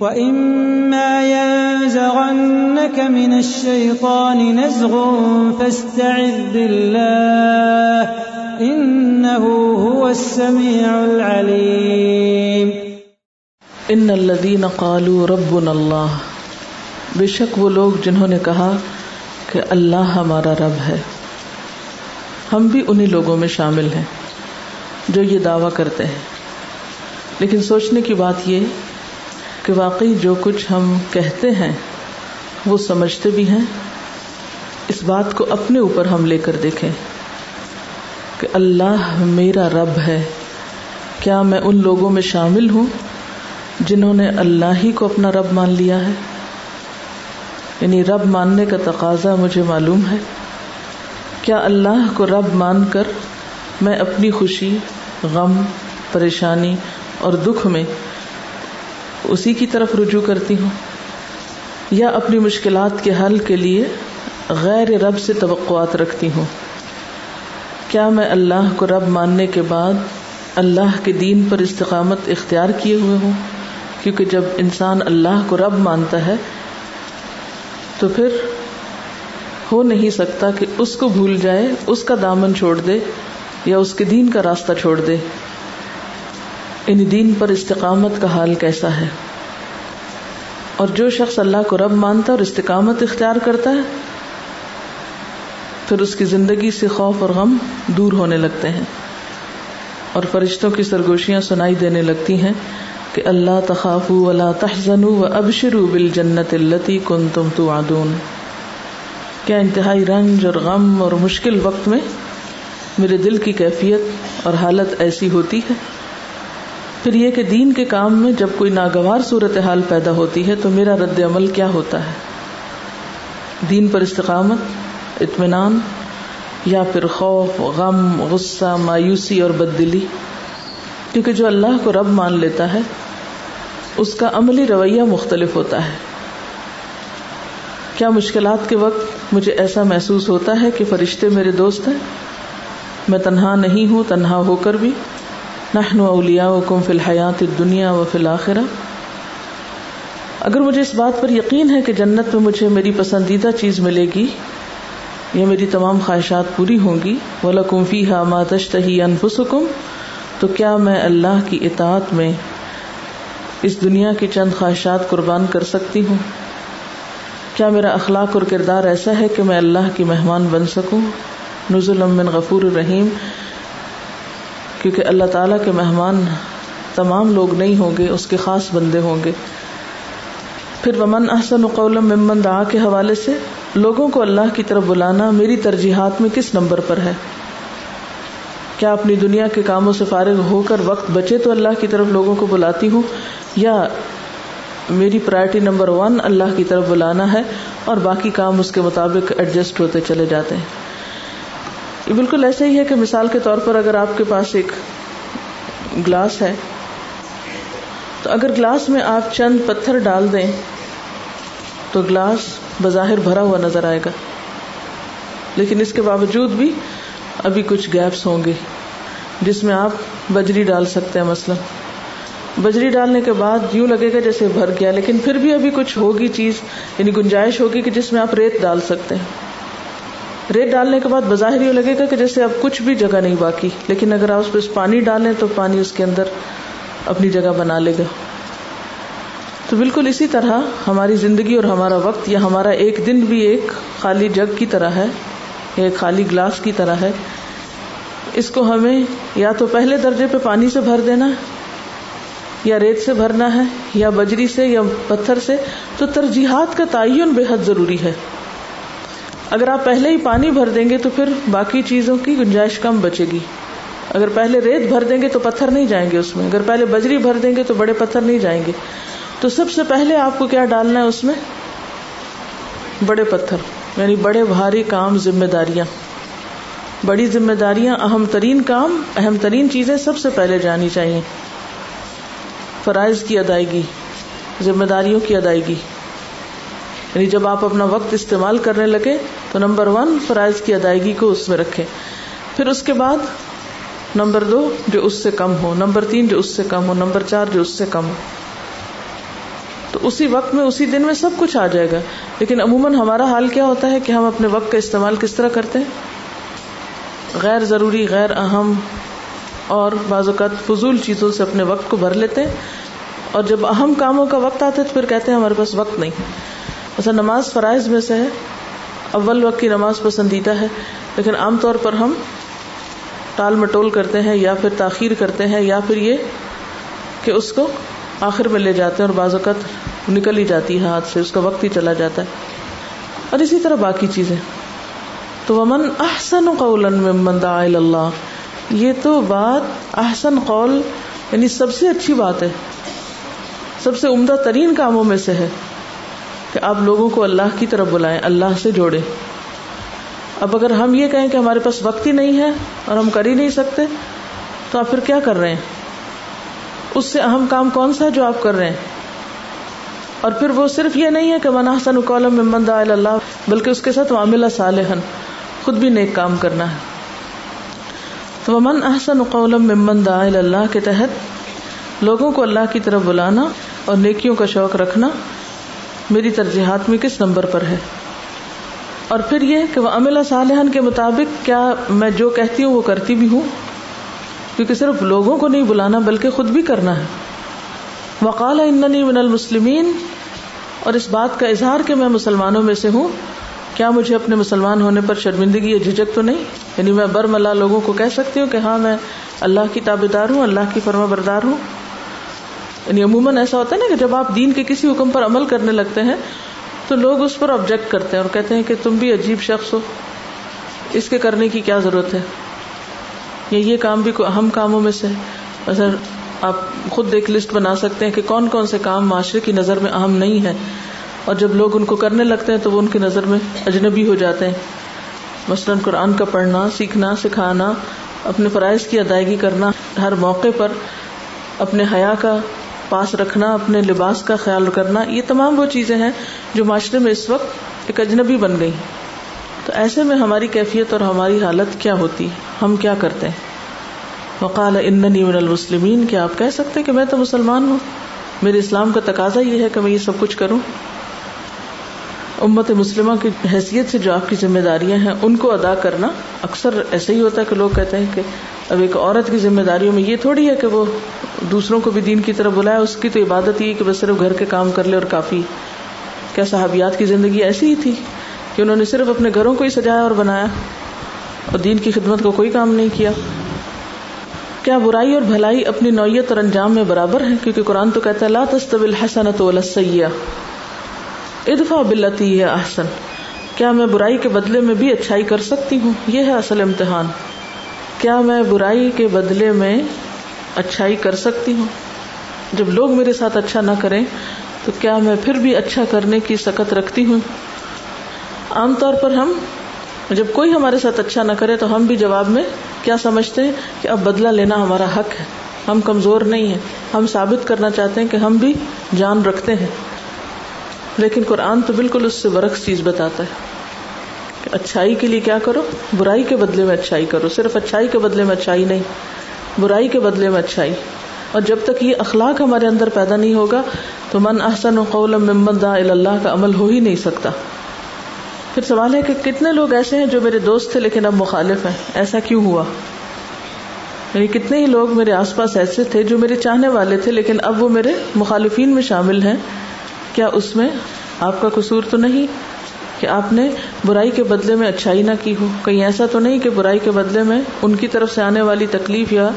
وإما ينزغنك من الشيطان نزغ فاستعذ بالله إنه هو السميع العليم. ان الذين قالوا ربنا اللہ بے شک وہ لوگ جنہوں نے کہا کہ اللہ ہمارا رب ہے۔ ہم بھی انہی لوگوں میں شامل ہیں جو یہ دعویٰ کرتے ہیں۔ لیکن سوچنے کی بات یہ کہ واقعی جو کچھ ہم کہتے ہیں، وہ سمجھتے بھی ہیں۔ اس بات کو اپنے اوپر ہم لے کر دیکھیں کہ اللہ میرا رب ہے۔ کیا میں ان لوگوں میں شامل ہوں جنہوں نے اللہ ہی کو اپنا رب مان لیا ہے؟ یعنی رب ماننے کا تقاضا مجھے معلوم ہے۔ کیا اللہ کو رب مان کر میں اپنی خوشی، غم، پریشانی اور دکھ میں اسی کی طرف رجوع کرتی ہوں یا اپنی مشکلات کے حل کے لیے غیر رب سے توقعات رکھتی ہوں۔ کیا میں اللہ کو رب ماننے کے بعد اللہ کے دین پر استقامت اختیار کیے ہوئے ہوں؟ کیونکہ جب انسان اللہ کو رب مانتا ہے، تو پھر ہو نہیں سکتا کہ اس کو بھول جائے، اس کا دامن چھوڑ دے یا اس کے دین کا راستہ چھوڑ دے۔ ان دین پر استقامت کا حال کیسا ہے؟ اور جو شخص اللہ کو رب مانتا اور استقامت اختیار کرتا ہے، پھر اس کی زندگی سے خوف اور غم دور ہونے لگتے ہیں۔ اور فرشتوں کی سرگوشیاں سنائی دینے لگتی ہیں کہ اللہ تخاف ولا تحزن و ابشرو بل جنت التی کن تم تو کیا انتہائی رنج اور غم اور مشکل وقت میں میرے دل کی کیفیت اور حالت ایسی ہوتی ہے؟ پھر یہ کہ دین کے کام میں جب کوئی ناگوار صورت حال پیدا ہوتی ہے تو میرا رد عمل کیا ہوتا ہے؟ دین پر استقامت، اطمینان، یا پھر خوف، غم، غصہ، مایوسی اور بد دلی کیونکہ جو اللہ کو رب مان لیتا ہے، اس کا عملی رویہ مختلف ہوتا ہے۔ کیا مشکلات کے وقت مجھے ایسا محسوس ہوتا ہے کہ فرشتے میرے دوست ہیں؟ میں تنہا نہیں ہوں، تنہا ہو کر بھی۔ نحن اولیاؤکم فی الحیات الدنیا و فی الاخرہ۔ اگر مجھے اس بات پر یقین ہے کہ جنت میں مجھے میری پسندیدہ چیز ملے گی یا میری تمام خواہشات پوری ہوں گی۔ وَلَكُمْ فِيهَا مَا تَشْتَهِي أَنفُسُكُمْ۔ تو کیا میں اللہ کی اطاعت میں اس دنیا کی چند خواہشات قربان کر سکتی ہوں؟ کیا میرا اخلاق اور کردار ایسا ہے کہ میں اللہ کی مہمان بن سکوں؟ نزل من غفور الرحیم۔ کیونکہ اللہ تعالیٰ کے مہمان تمام لوگ نہیں ہوں گے، اس کے خاص بندے ہوں گے۔ پھر ومن احسن قولم ممن دعا کے حوالے سے، لوگوں کو اللہ کی طرف بلانا میری ترجیحات میں کس نمبر پر ہے؟ کیا اپنی دنیا کے کاموں سے فارغ ہو کر وقت بچے تو اللہ کی طرف لوگوں کو بلاتی ہوں؟ یا میری پرائرٹی نمبر ون اللہ کی طرف بلانا ہے اور باقی کام اس کے مطابق ایڈجسٹ ہوتے چلے جاتے ہیں؟ یہ بالکل ایسا ہی ہے کہ مثال کے طور پر اگر آپ کے پاس ایک گلاس ہے، تو اگر گلاس میں آپ چند پتھر ڈال دیں، تو گلاس بظاہر بھرا ہوا نظر آئے گا۔ لیکن اس کے باوجود بھی ابھی کچھ گیپس ہوں گے، جس میں آپ بجری ڈال سکتے ہیں مثلا۔ بجری ڈالنے کے بعد یوں لگے گا جیسے بھر گیا، لیکن پھر بھی ابھی کچھ ہوگی چیز یعنی گنجائش ہوگی کہ جس میں آپ ریت ڈال سکتے ہیں۔ ریت ڈالنے کے بعد بظاہر یہ لگے گا کہ جیسے اب کچھ بھی جگہ نہیں باقی، لیکن اگر آپ اس پہ پانی ڈالیں تو پانی اس کے اندر اپنی جگہ بنا لے گا۔ تو بالکل اسی طرح ہماری زندگی اور ہمارا وقت یا ہمارا ایک دن بھی ایک خالی جگ کی طرح ہے، یا ایک خالی گلاس کی طرح ہے۔ اس کو ہمیں یا تو پہلے درجے پہ پانی سے بھر دینا، یا ریت سے بھرنا ہے، یا بجری سے، یا پتھر سے۔ تو ترجیحات کا تعین بے حد ضروری ہے۔ اگر آپ پہلے ہی پانی بھر دیں گے تو پھر باقی چیزوں کی گنجائش کم بچے گی۔ اگر پہلے ریت بھر دیں گے تو پتھر نہیں جائیں گے اس میں۔ اگر پہلے بجری بھر دیں گے تو بڑے پتھر نہیں جائیں گے۔ تو سب سے پہلے آپ کو کیا ڈالنا ہے اس میں؟ بڑے پتھر یعنی بڑے بھاری کام، ذمہ داریاں۔ بڑی ذمہ داریاں، اہم ترین کام، اہم ترین چیزیں سب سے پہلے جانی چاہیے۔ فرائض کی ادائیگی، ذمہ داریوں کی ادائیگی۔ یعنی جب آپ اپنا وقت استعمال کرنے لگے تو نمبر ون فرائض کی ادائیگی کو اس میں رکھے پھر اس کے بعد نمبر دو جو اس سے کم ہو، نمبر تین جو اس سے کم ہو، نمبر چار جو اس سے کم ہو۔ تو اسی وقت میں، اسی دن میں سب کچھ آ جائے گا۔ لیکن عموماً ہمارا حال کیا ہوتا ہے کہ ہم اپنے وقت کا استعمال کس طرح کرتے ہیں؟ غیر ضروری، غیر اہم اور بعض اوقات فضول چیزوں سے اپنے وقت کو بھر لیتے ہیں۔ اور جب اہم کاموں کا وقت آتا ہے تو پھر کہتے ہیں ہمارے پاس وقت نہیں۔ ایسا نماز فرائض میں سے ہے، اول وقت کی نماز پسندیدہ ہے، لیکن عام طور پر ہم ٹال مٹول کرتے ہیں یا پھر تاخیر کرتے ہیں یا پھر یہ کہ اس کو آخر میں لے جاتے ہیں اور بعض اوقات نکل ہی جاتی ہے ہاتھ سے، اس کا وقت ہی چلا جاتا ہے۔ اور اسی طرح باقی چیزیں۔ تو ومن احسن قول ممن دعا اللہ یہ تو بات احسن قول یعنی سب سے اچھی بات ہے۔ سب سے عمدہ ترین کاموں میں سے ہے۔ کہ آپ لوگوں کو اللہ کی طرف بلائیں، اللہ سے جوڑے اب اگر ہم یہ کہیں کہ ہمارے پاس وقت ہی نہیں ہے اور ہم کر ہی نہیں سکتے، تو آپ پھر کیا کر رہے ہیں؟ اس سے اہم کام کون سا ہے جو آپ کر رہے ہیں؟ اور پھر وہ صرف یہ نہیں ہے کہ من احسن قولم ممن دعا اللہ، بلکہ اس کے ساتھ معاملہ صالحا، خود بھی نیک کام کرنا ہے۔ تو من احسن قولم ممن دعا اللہ کے تحت، لوگوں کو اللہ کی طرف بلانا اور نیکیوں کا شوق رکھنا میری ترجیحات میں کس نمبر پر ہے؟ اور پھر یہ کہ وہ املا صالحن کے مطابق کیا میں جو کہتی ہوں وہ کرتی بھی ہوں؟ کیونکہ صرف لوگوں کو نہیں بلانا بلکہ خود بھی کرنا ہے۔ وقال اننی من المسلمین، اور اس بات کا اظہار کہ میں مسلمانوں میں سے ہوں، کیا مجھے اپنے مسلمان ہونے پر شرمندگی یا جھجک تو نہیں؟ یعنی میں برملا لوگوں کو کہہ سکتی ہوں کہ ہاں میں اللہ کی تابے دار ہوں، اللہ کی فرما بردار ہوں۔ یعنی عموماً ایسا ہوتا ہے نا کہ جب آپ دین کے کسی حکم پر عمل کرنے لگتے ہیں، تو لوگ اس پر آبجیکٹ کرتے ہیں اور کہتے ہیں کہ تم بھی عجیب شخص ہو۔ اس کے کرنے کی کیا ضرورت ہے؟ یا یہ کام بھی اہم کاموں میں سے اگر آپ خود ایک لسٹ بنا سکتے ہیں کہ کون کون سے کام معاشرے کی نظر میں اہم نہیں ہے اور جب لوگ ان کو کرنے لگتے ہیں، تو وہ ان کی نظر میں اجنبی ہو جاتے ہیں۔ مثلاً قرآن کا پڑھنا، سیکھنا، سکھانا، اپنے فرائض کی ادائیگی کرنا، ہر موقع پر اپنے حیا کا پاس رکھنا، اپنے لباس کا خیال کرنا، یہ تمام وہ چیزیں ہیں جو معاشرے میں اس وقت ایک اجنبی بن گئی۔ تو ایسے میں ہماری کیفیت اور ہماری حالت کیا ہوتی؟ ہم کیا کرتے؟ ہیں وقال، اننی من المسلمین کیا آپ کہہ سکتے کہ میں تو مسلمان ہوں؟ میرے اسلام کا تقاضا یہ ہے کہ میں یہ سب کچھ کروں۔ امت مسلمہ کی حیثیت سے جو آپ کی ذمہ داریاں ہیں، ان کو ادا کرنا اکثر ایسے ہی ہوتا ہے کہ لوگ کہتے ہیں کہ اب ایک عورت کی ذمہ داریوں میں یہ تھوڑی ہے کہ وہ دوسروں کو بھی دین کی طرف بلائے، اس کی تو عبادت یہ کہ بس صرف گھر کے کام کر لے اور کافی۔ کیا صحابیات کی زندگی ایسی ہی تھی کہ انہوں نے صرف اپنے گھروں کو ہی سجایا اور بنایا اور دین کی خدمت کو کوئی کام نہیں کیا؟ کیا برائی اور بھلائی اپنی نوعیت اور انجام میں برابر ہے کیونکہ قرآن تو کہتا ہے، لا تستوی الحسنۃ والسیئہ ادفع بالتی ہے احسن۔ کیا میں برائی کے بدلے میں بھی اچھائی کر سکتی ہوں؟ یہ ہے اصل امتحان۔ کیا میں برائی کے بدلے میں اچھائی کر سکتی ہوں؟ جب لوگ میرے ساتھ اچھا نہ کریں، تو کیا میں پھر بھی اچھا کرنے کی سکت رکھتی ہوں؟ عام طور پر ہم، جب کوئی ہمارے ساتھ اچھا نہ کرے، تو ہم بھی جواب میں کیا سمجھتے ہیں کہ اب بدلہ لینا ہمارا حق ہے۔ ہم کمزور نہیں ہیں۔ ہم ثابت کرنا چاہتے ہیں کہ ہم بھی جان رکھتے ہیں۔ لیکن قرآن تو بالکل اس سے برعکس چیز بتاتا ہے کہ اچھائی کے لیے کیا کرو؟ برائی کے بدلے میں اچھائی کرو۔ صرف اچھائی کے بدلے میں اچھائی نہیں، برائی کے بدلے میں اچھائی۔ اور جب تک یہ اخلاق ہمارے اندر پیدا نہیں ہوگا، تو من احسن و قول ممن دا اللہ کا عمل ہو ہی نہیں سکتا۔ پھر سوال ہے کہ کتنے لوگ ایسے ہیں جو میرے دوست تھے لیکن اب مخالف ہیں؟ ایسا کیوں ہوا؟ یعنی کتنے ہی لوگ میرے آس پاس ایسے تھے جو میرے چاہنے والے تھے لیکن اب وہ میرے مخالفین میں شامل ہیں۔ کیا اس میں آپ کا قصور تو نہیں کہ آپ نے برائی کے بدلے میں اچھائی نہ کی ہو؟ کہیں ایسا تو نہیں کہ برائی کے بدلے میں ان کی طرف سے آنے والی تکلیف یا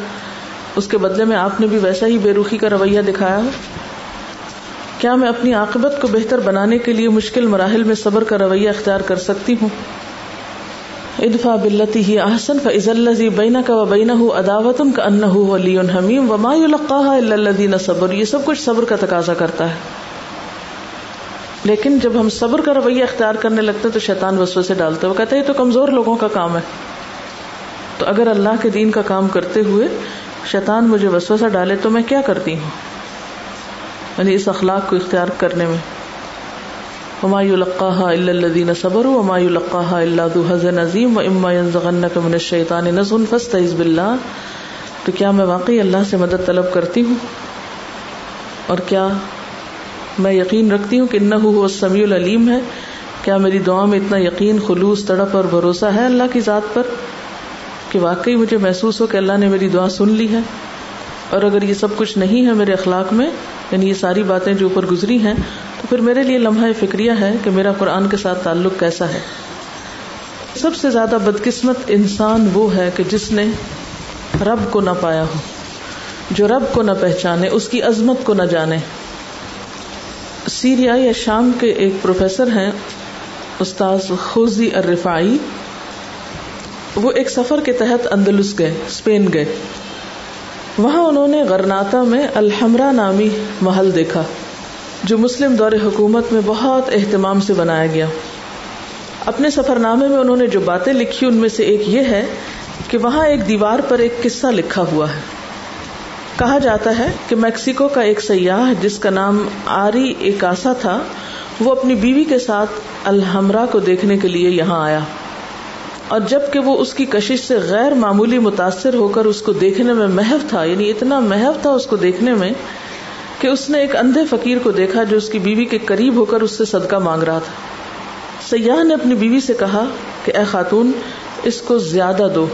اس کے بدلے میں آپ نے بھی ویسا ہی بے رخی کا رویہ دکھایا ہو؟ کیا میں اپنی عاقبت کو بہتر بنانے کے لیے مشکل مراحل میں صبر کا رویہ اختیار کر سکتی ہوں؟ ادفا بلتی ہی احسن فض الزی بینا کا و بینا ہوں اداوت کا ان ولی حمیم وما اللہ صبر یہ سب کچھ صبر کا تقاضا کرتا ہے۔ لیکن جب ہم صبر کا رویہ اختیار کرنے لگتے تو شیطان وسو سے ڈالتے وہ کہتے تو کمزور لوگوں کا کام ہے۔ تو اگر اللہ کے دین کا کام کرتے ہوئے شیطان مجھے وسوسہ ڈالے تو میں کیا کرتی ہوں؟ یعنی اس اخلاق کو اختیار کرنے میں۔ ہمایو القاح اللہ صبر ہما القاح اللہ حزن عظیم و اما من شیطان نظم فسط عزب اللہ تو کیا میں واقعی اللہ سے مدد طلب کرتی ہوں؟ اور کیا میں یقین رکھتی ہوں کہ نہ ہو سمیع العلیم ہے۔ کیا میری دعا میں اتنا یقین، خلوص، تڑپ اور بھروسہ ہے اللہ کی ذات پر؟ کہ واقعی مجھے محسوس ہو کہ اللہ نے میری دعا سن لی ہے۔ اور اگر یہ سب کچھ نہیں ہے میرے اخلاق میں یعنی یہ ساری باتیں جو اوپر گزری ہیں، تو پھر میرے لیے لمحہ فکریہ ہے کہ میرا قرآن کے ساتھ تعلق کیسا ہے۔ سب سے زیادہ بدقسمت انسان وہ ہے کہ جس نے رب کو نہ پایا ہو۔ جو رب کو نہ پہچانے، اس کی عظمت کو نہ جانے۔ سیریا یا شام کے ایک پروفیسر ہیں، استاذ خوزی الرفائی وہ ایک سفر کے تحت اندلس گئے اسپین گئے۔ وہاں انہوں نے غرناتا میں الحمرا نامی محل دیکھا، جو مسلم دور حکومت میں بہت اہتمام سے بنایا گیا۔ اپنے سفر نامے میں انہوں نے جو باتیں لکھی، ان میں سے ایک یہ ہے کہ وہاں ایک دیوار پر ایک قصہ لکھا ہوا ہے۔ کہا جاتا ہے کہ میکسیکو کا ایک سیاح جس کا نام آری ایکاسا تھا، وہ اپنی بیوی کے ساتھ الحمرا کو دیکھنے کے لیے یہاں آیا۔ اور جبکہ وہ اس کی کشش سے غیر معمولی متاثر ہو کر اس کو دیکھنے میں محو تھا یعنی اتنا محو تھا اس کو دیکھنے میں کہ اس نے ایک اندھے فقیر کو دیکھا جو اس کی بیوی کے قریب ہو کر اس سے صدقہ مانگ رہا تھا۔ سیاح نے اپنی بیوی سے کہا کہ، اے خاتون، اس کو زیادہ دو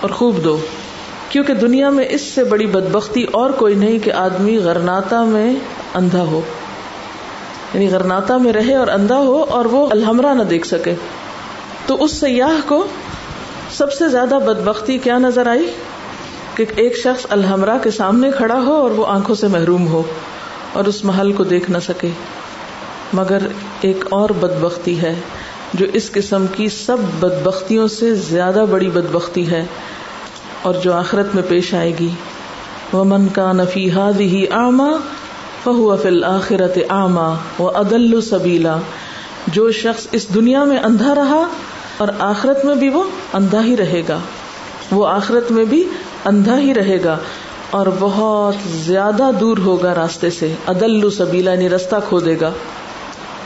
اور خوب دو۔ کیونکہ دنیا میں اس سے بڑی بدبختی اور کوئی نہیں کہ آدمی غرناتا میں اندھا ہو۔ یعنی غرناتا میں رہے اور اندھا ہو اور وہ الحمرہ نہ دیکھ سکے۔ تو اس سیاح کو سب سے زیادہ بدبختی کیا نظر آئی؟ کہ ایک شخص الحمرا کے سامنے کھڑا ہو اور وہ آنکھوں سے محروم ہو اور اس محل کو دیکھ نہ سکے۔ مگر ایک اور بدبختی ہے جو اس قسم کی سب بدبختیوں سے زیادہ بڑی بدبختی ہے۔ اور جو آخرت میں پیش آئے گی۔ وہ من کا نفی ہی آما فہو فل آخرت آما و عدل سبیلا جو شخص اس دنیا میں اندھا رہا اور آخرت میں بھی وہ اندھا ہی رہے گا۔ وہ آخرت میں بھی اندھا ہی رہے گا اور بہت زیادہ دور ہوگا راستے سے۔ عدل سبیلا یعنی رستہ کھو دے گا۔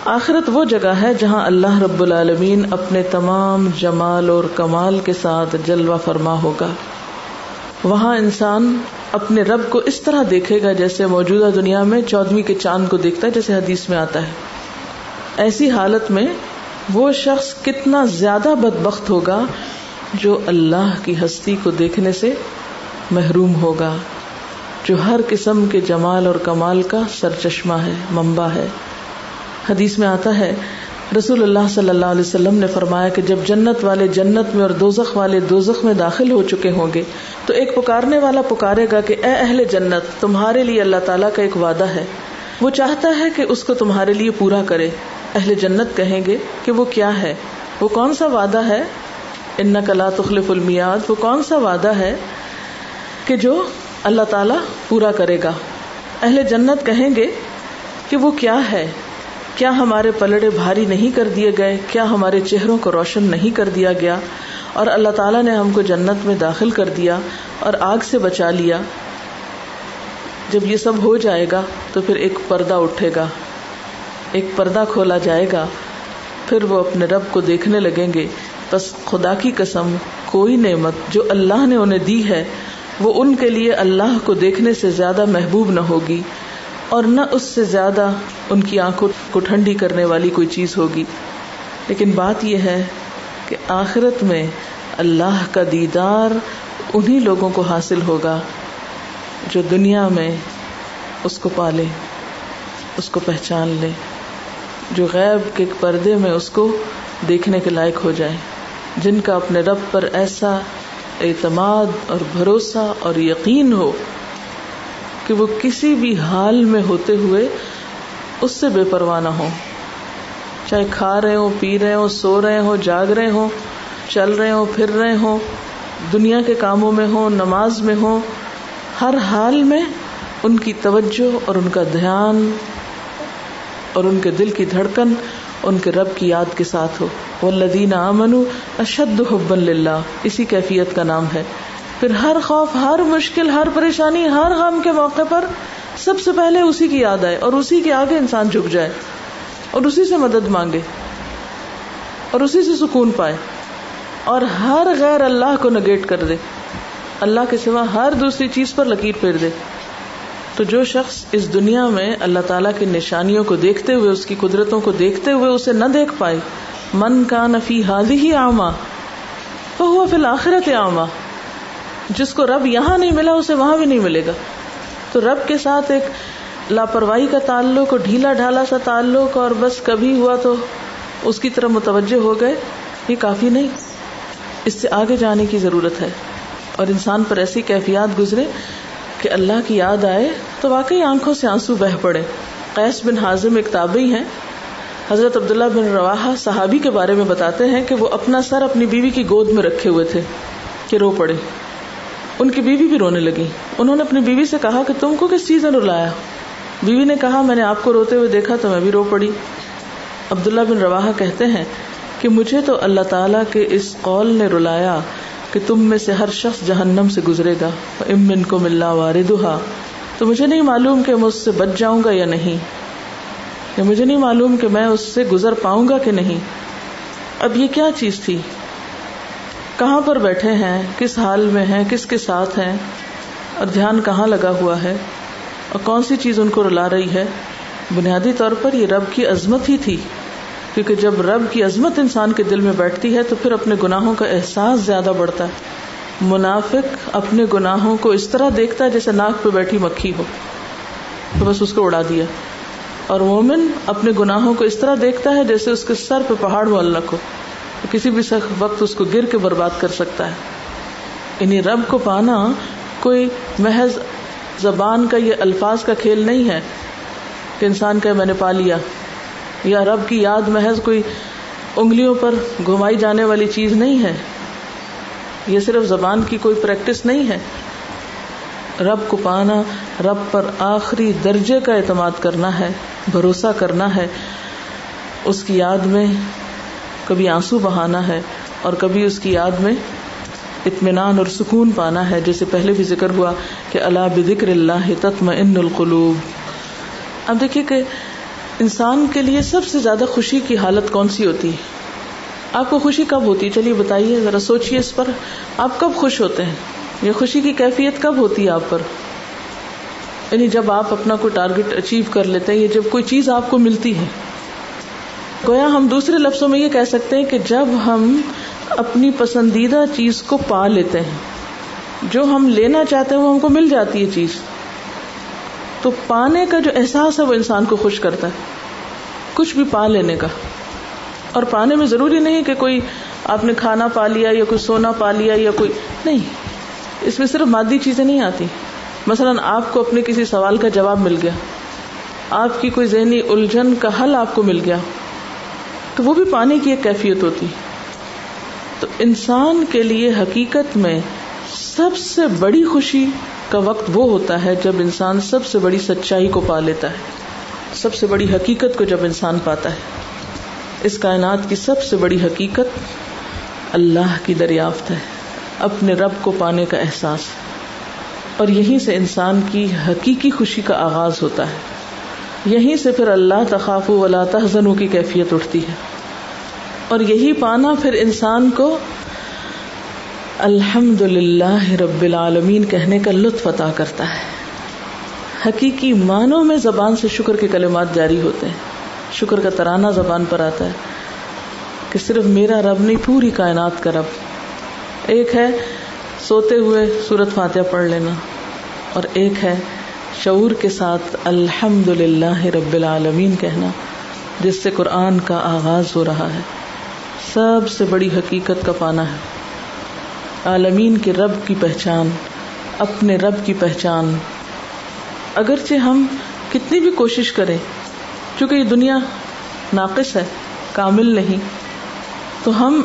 آخرت وہ جگہ ہے جہاں اللہ رب العالمین اپنے تمام جمال اور کمال کے ساتھ جلوہ فرما ہوگا۔ وہاں انسان اپنے رب کو اس طرح دیکھے گا جیسے موجودہ دنیا میں چودویں کے چاند کو دیکھتا ہے، جیسے حدیث میں آتا ہے۔ ایسی حالت میں وہ شخص کتنا زیادہ بدبخت ہوگا جو اللہ کی ہستی کو دیکھنے سے محروم ہوگا، جو ہر قسم کے جمال اور کمال کا سر چشمہ ہے ممبا ہے۔ حدیث میں آتا ہے رسول اللہ صلی اللہ علیہ وسلم نے فرمایا کہ جب جنت والے جنت میں اور دوزخ والے دوزخ میں داخل ہو چکے ہوں گے، تو ایک پکارنے والا پکارے گا کہ اے اہل جنت، تمہارے لیے اللہ تعالیٰ کا ایک وعدہ ہے۔ وہ چاہتا ہے کہ اس کو تمہارے لیے پورا کرے۔ اہل جنت کہیں گے کہ وہ کیا ہے؟ وہ کون سا وعدہ ہے؟ ان کلا تخلف المیاد وہ کون سا وعدہ ہے کہ جو اللہ تعالی پورا کرے گا؟ اہل جنت کہیں گے کہ وہ کیا ہے؟ کیا ہمارے پلڑے بھاری نہیں کر دیے گئے؟ کیا ہمارے چہروں کو روشن نہیں کر دیا گیا؟ اور اللہ تعالیٰ نے ہم کو جنت میں داخل کر دیا اور آگ سے بچا لیا۔ جب یہ سب ہو جائے گا تو پھر ایک پردہ اٹھے گا۔ ایک پردہ کھولا جائے گا۔ پھر وہ اپنے رب کو دیکھنے لگیں گے۔ بس خدا کی قسم، کوئی نعمت جو اللہ نے انہیں دی ہے، وہ ان کے لیے اللہ کو دیکھنے سے زیادہ محبوب نہ ہوگی۔ اور نہ اس سے زیادہ ان کی آنکھوں کو ٹھنڈی کرنے والی کوئی چیز ہوگی۔ لیکن بات یہ ہے کہ آخرت میں اللہ کا دیدار انہیں لوگوں کو حاصل ہوگا جو دنیا میں اس کو پالے، اس کو پہچان لے، جو غیب کے پردے میں اس کو دیکھنے کے لائق ہو جائے، جن کا اپنے رب پر ایسا اعتماد اور بھروسہ اور یقین ہو۔ کہ وہ کسی بھی حال میں ہوتے ہوئے اس سے بے پرواہ نہ ہو۔ چاہے کھا رہے ہوں، پی رہے ہوں، سو رہے ہوں، جاگ رہے ہوں، چل رہے ہوں، پھر رہے ہوں، دنیا کے کاموں میں ہوں، نماز میں ہوں، ہر حال میں ان کی توجہ اور ان کا دھیان اور ان کے دل کی دھڑکن ان کے رب کی یاد کے ساتھ ہو۔ وہ لدین امن اشد حب اللہ اسی کیفیت کا نام ہے۔ پھر ہر خوف، ہر مشکل، ہر پریشانی، ہر غم کے موقع پر سب سے پہلے اسی کی یاد آئے اور اسی کے آگے انسان جھک جائے اور اسی سے مدد مانگے اور اسی سے سکون پائے اور ہر غیر اللہ کو نگیٹ کر دے۔ اللہ کے سوا ہر دوسری چیز پر لکیر پھیر دے۔ تو جو شخص اس دنیا میں اللہ تعالیٰ کی نشانیوں کو دیکھتے ہوئے، اس کی قدرتوں کو دیکھتے ہوئے اسے نہ دیکھ پائے، من کا نفی حاضی ہی آما وہ فی الآخرت آما جس کو رب یہاں نہیں ملا اسے وہاں بھی نہیں ملے گا۔ تو رب کے ساتھ ایک لاپرواہی کا تعلق اور ڈھیلا ڈھالا سا تعلق اور بس کبھی ہوا تو اس کی طرف متوجہ ہو گئے۔ یہ کافی نہیں۔ اس سے آگے جانے کی ضرورت ہے۔ اور انسان پر ایسی کیفیات گزرے کہ اللہ کی یاد آئے تو واقعی آنکھوں سے آنسو بہ پڑے۔ قیس بن حازم ایک تابعی ہیں۔ حضرت عبداللہ بن روا صحابی کے بارے میں بتاتے ہیں کہ وہ اپنا سر اپنی بیوی کی گود میں رکھے ہوئے تھے کہ رو پڑے۔ ان کی بیوی بھی رونے لگی۔ انہوں نے اپنی بیوی سے کہا کہ تم کو کس چیز نے رلایا؟ بیوی نے کہا، میں نے آپ کو روتے ہوئے دیکھا تو میں بھی رو پڑی۔ عبداللہ بن روا کہتے ہیں کہ مجھے تو اللہ تعالیٰ کے اس قول نے رلایا کہ تم میں سے ہر شخص جہنم سے گزرے گا۔ امن کو ملا واردہ تو مجھے نہیں معلوم کہ میں اس سے بچ جاؤں گا یا نہیں۔ یا مجھے نہیں معلوم کہ میں اس سے گزر پاؤں گا کہ نہیں۔ اب یہ کیا چیز تھی؟ کہاں پر بیٹھے ہیں؟ کس حال میں ہیں؟ کس کے ساتھ ہیں؟ اور دھیان کہاں لگا ہوا ہے؟ اور کون سی چیز ان کو رلا رہی ہے؟ بنیادی طور پر یہ رب کی عظمت ہی تھی۔ کیونکہ جب رب کی عظمت انسان کے دل میں بیٹھتی ہے تو پھر اپنے گناہوں کا احساس زیادہ بڑھتا ہے۔ منافق اپنے گناہوں کو اس طرح دیکھتا ہے جیسے ناک پہ بیٹھی مکھی ہو۔ تو بس اس کو اڑا دیا۔ اور مومن اپنے گناہوں کو اس طرح دیکھتا ہے جیسے اس کے سر پہ پہاڑ معلق ہو۔ کسی بھی سخت وقت اس کو گر کے برباد کر سکتا ہے۔ یعنی رب کو پانا کوئی محض زبان کا یہ الفاظ کا کھیل نہیں ہے کہ انسان کا میں نے پا لیا۔ یا رب کی یاد محض کوئی انگلیوں پر گھمائی جانے والی چیز نہیں ہے۔ یہ صرف زبان کی کوئی پریکٹس نہیں ہے۔ رب کو پانا، رب پر آخری درجے کا اعتماد کرنا ہے، بھروسہ کرنا ہے۔ اس کی یاد میں کبھی آنسو بہانا ہے اور کبھی اس کی یاد میں اطمینان اور سکون پانا ہے، جیسے پہلے بھی ذکر ہوا کہ اللہ بکر اللہ تتم ان القلوب۔ اب دیکھیے کہ انسان کے لیے سب سے زیادہ خوشی کی حالت کون سی ہوتی ہے؟ آپ کو خوشی کب ہوتی ہے؟ چلیے بتائیے، ذرا سوچیے اس پر۔ آپ کب خوش ہوتے ہیں؟ یہ خوشی کی کیفیت کب ہوتی ہے آپ پر؟ یعنی جب آپ اپنا کوئی ٹارگیٹ اچیو کر لیتے ہیں، یا جب کوئی چیز آپ کو ملتی ہے گویا ہم دوسرے لفظوں میں یہ کہہ سکتے ہیں کہ جب ہم اپنی پسندیدہ چیز کو پا لیتے ہیں، جو ہم لینا چاہتے ہیں وہ ہم کو مل جاتی ہے چیز۔ تو پانے کا جو احساس ہے وہ انسان کو خوش کرتا ہے، کچھ بھی پا لینے کا۔ اور پانے میں ضروری نہیں کہ کوئی آپ نے کھانا پا لیا یا کوئی سونا پا لیا یا کوئی، نہیں۔ اس میں صرف مادی چیزیں نہیں آتی۔ مثلاً آپ کو اپنے کسی سوال کا جواب مل گیا۔ آپ کی کوئی ذہنی الجھن کا حل آپ کو مل گیا۔ تو وہ بھی پانے کی ایک کیفیت ہوتی تو انسان کے لیے حقیقت میں سب سے بڑی خوشی کا وقت وہ ہوتا ہے جب انسان سب سے بڑی سچائی کو پا لیتا ہے۔ سب سے بڑی حقیقت کو جب انسان پاتا ہے۔ اس کائنات کی سب سے بڑی حقیقت اللہ کی دریافت ہے۔ اپنے رب کو پانے کا احساس۔ اور یہیں سے انسان کی حقیقی خوشی کا آغاز ہوتا ہے۔ یہیں سے پھر اللہ تخاف ولا تحزنوں کی کیفیت اٹھتی ہے۔ اور یہی پانا پھر انسان کو الحمد للہ رب العالمین کہنے کا لطف عطا کرتا ہے۔ حقیقی معنوں میں زبان سے شکر کے کلمات جاری ہوتے ہیں۔ شکر کا ترانہ زبان پر آتا ہے کہ صرف میرا رب نہیں، پوری کائنات کا رب۔ ایک ہے سوتے ہوئے سورت فاتحہ پڑھ لینا اور ایک ہے شعور کے ساتھ الحمد للہ رب العالمین کہنا، جس سے قرآن کا آغاز ہو رہا ہے۔ سب سے بڑی حقیقت کا پانا ہے۔ عالمین کے رب کی پہچان، اپنے رب کی پہچان۔ اگرچہ ہم کتنی بھی کوشش کریں کیونکہ یہ دنیا ناقص ہے، کامل نہیں، تو ہم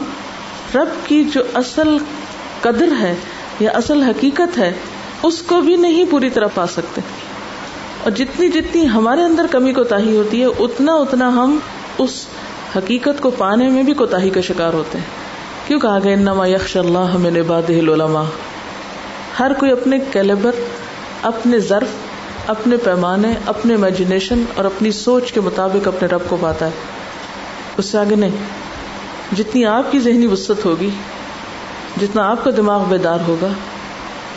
رب کی جو اصل قدر ہے یا اصل حقیقت ہے، اس کو بھی نہیں پوری طرح پا سکتے۔ اور جتنی جتنی ہمارے اندر کمی کو تاہی ہوتی ہے، اتنا اتنا ہم اس حقیقت کو پانے میں بھی کوتاہی کا شکار ہوتے ہیں۔ کیوں کہا گیا، انما یکش اللہ من عباده العلماء؟ ہر کوئی اپنے کیلیبر، اپنے ظرف، اپنے پیمانے، اپنے امیجنیشن اور اپنی سوچ کے مطابق اپنے رب کو پاتا ہے۔ اس سے آگے نہیں۔ جتنی آپ کی ذہنی وسط ہوگی، جتنا آپ کا دماغ بیدار ہوگا،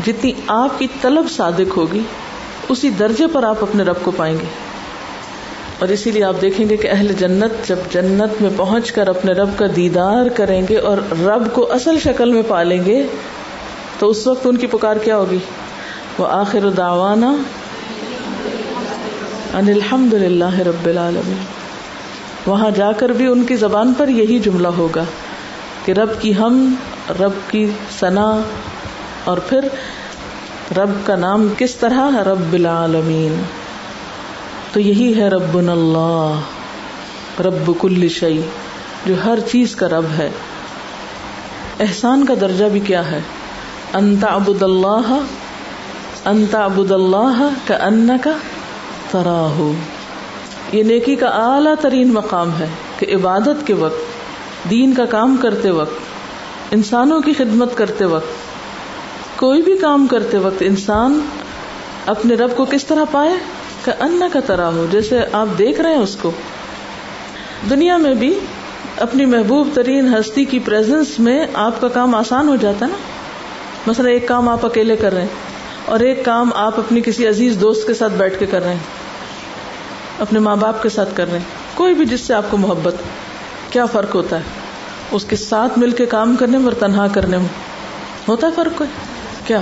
جتنی آپ کی طلب صادق ہوگی اسی درجے پر آپ اپنے رب کو پائیں گے۔ اور اسی لیے آپ دیکھیں گے کہ اہل جنت جب جنت میں پہنچ کر اپنے رب کا دیدار کریں گے اور رب کو اصل شکل میں پالیں گے، تو اس وقت ان کی پکار کیا ہوگی؟ وہ آخر داوانا ان الحمد للہ رب العالمین۔ وہاں جا کر بھی ان کی زبان پر یہی جملہ ہوگا کہ رب کی ہم، رب کی ثنا اور پھر رب کا نام کس طرح ہے؟ رب العالمین۔ تو یہی ہے رب اللہ، رب کل شعی جو ہر چیز کا رب ہے۔ احسان کا درجہ بھی کیا ہے؟ انتا ابود اللہ انتا ابود اللہ کا ان کا تراہ یہ نیکی کا اعلیٰ ترین مقام ہے کہ عبادت کے وقت، دین کا کام کرتے وقت، انسانوں کی خدمت کرتے وقت کوئی بھی کام کرتے وقت انسان اپنے رب کو کس طرح پائے؟ کہ ان کا طرح ہو جیسے آپ دیکھ رہے ہیں اس کو۔ دنیا میں بھی اپنی محبوب ترین ہستی کی پریزنس میں آپ کا کام آسان ہو جاتا ہے نا۔ مثلا ایک کام آپ اکیلے کر رہے ہیں اور ایک کام آپ اپنی کسی عزیز دوست کے ساتھ بیٹھ کے کر رہے ہیں، اپنے ماں باپ کے ساتھ کر رہے ہیں۔ کوئی بھی جس سے آپ کو محبت، کیا فرق ہوتا ہے؟ اس کے ساتھ مل کے کام کرنے میں اور تنہا کرنے میں۔ ہوتا ہے فرق کوئی؟ کیا؟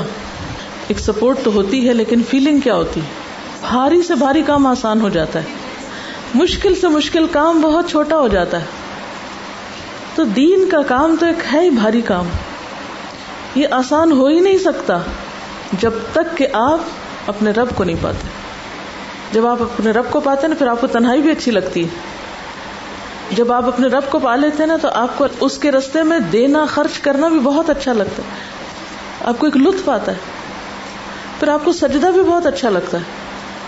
ایک سپورٹ تو ہوتی ہے لیکن فیلنگ کیا ہوتی ہے؟ بھاری سے بھاری کام آسان ہو جاتا ہے۔ مشکل سے مشکل کام بہت چھوٹا ہو جاتا ہے۔ تو دین کا کام تو ایک ہے ہی بھاری کام۔ یہ آسان ہو ہی نہیں سکتا جب تک کہ آپ اپنے رب کو نہیں پاتے۔ جب آپ اپنے رب کو پاتے نا، پھر آپ کو تنہائی بھی اچھی لگتی ہے۔ جب آپ اپنے رب کو پا لیتے ہیں نا، تو آپ کو اس کے رستے میں دینا، خرچ کرنا بھی بہت اچھا لگتا ہے۔ آپ کو ایک لطف آتا ہے۔ پھر آپ کو سجدہ بھی بہت اچھا لگتا ہے۔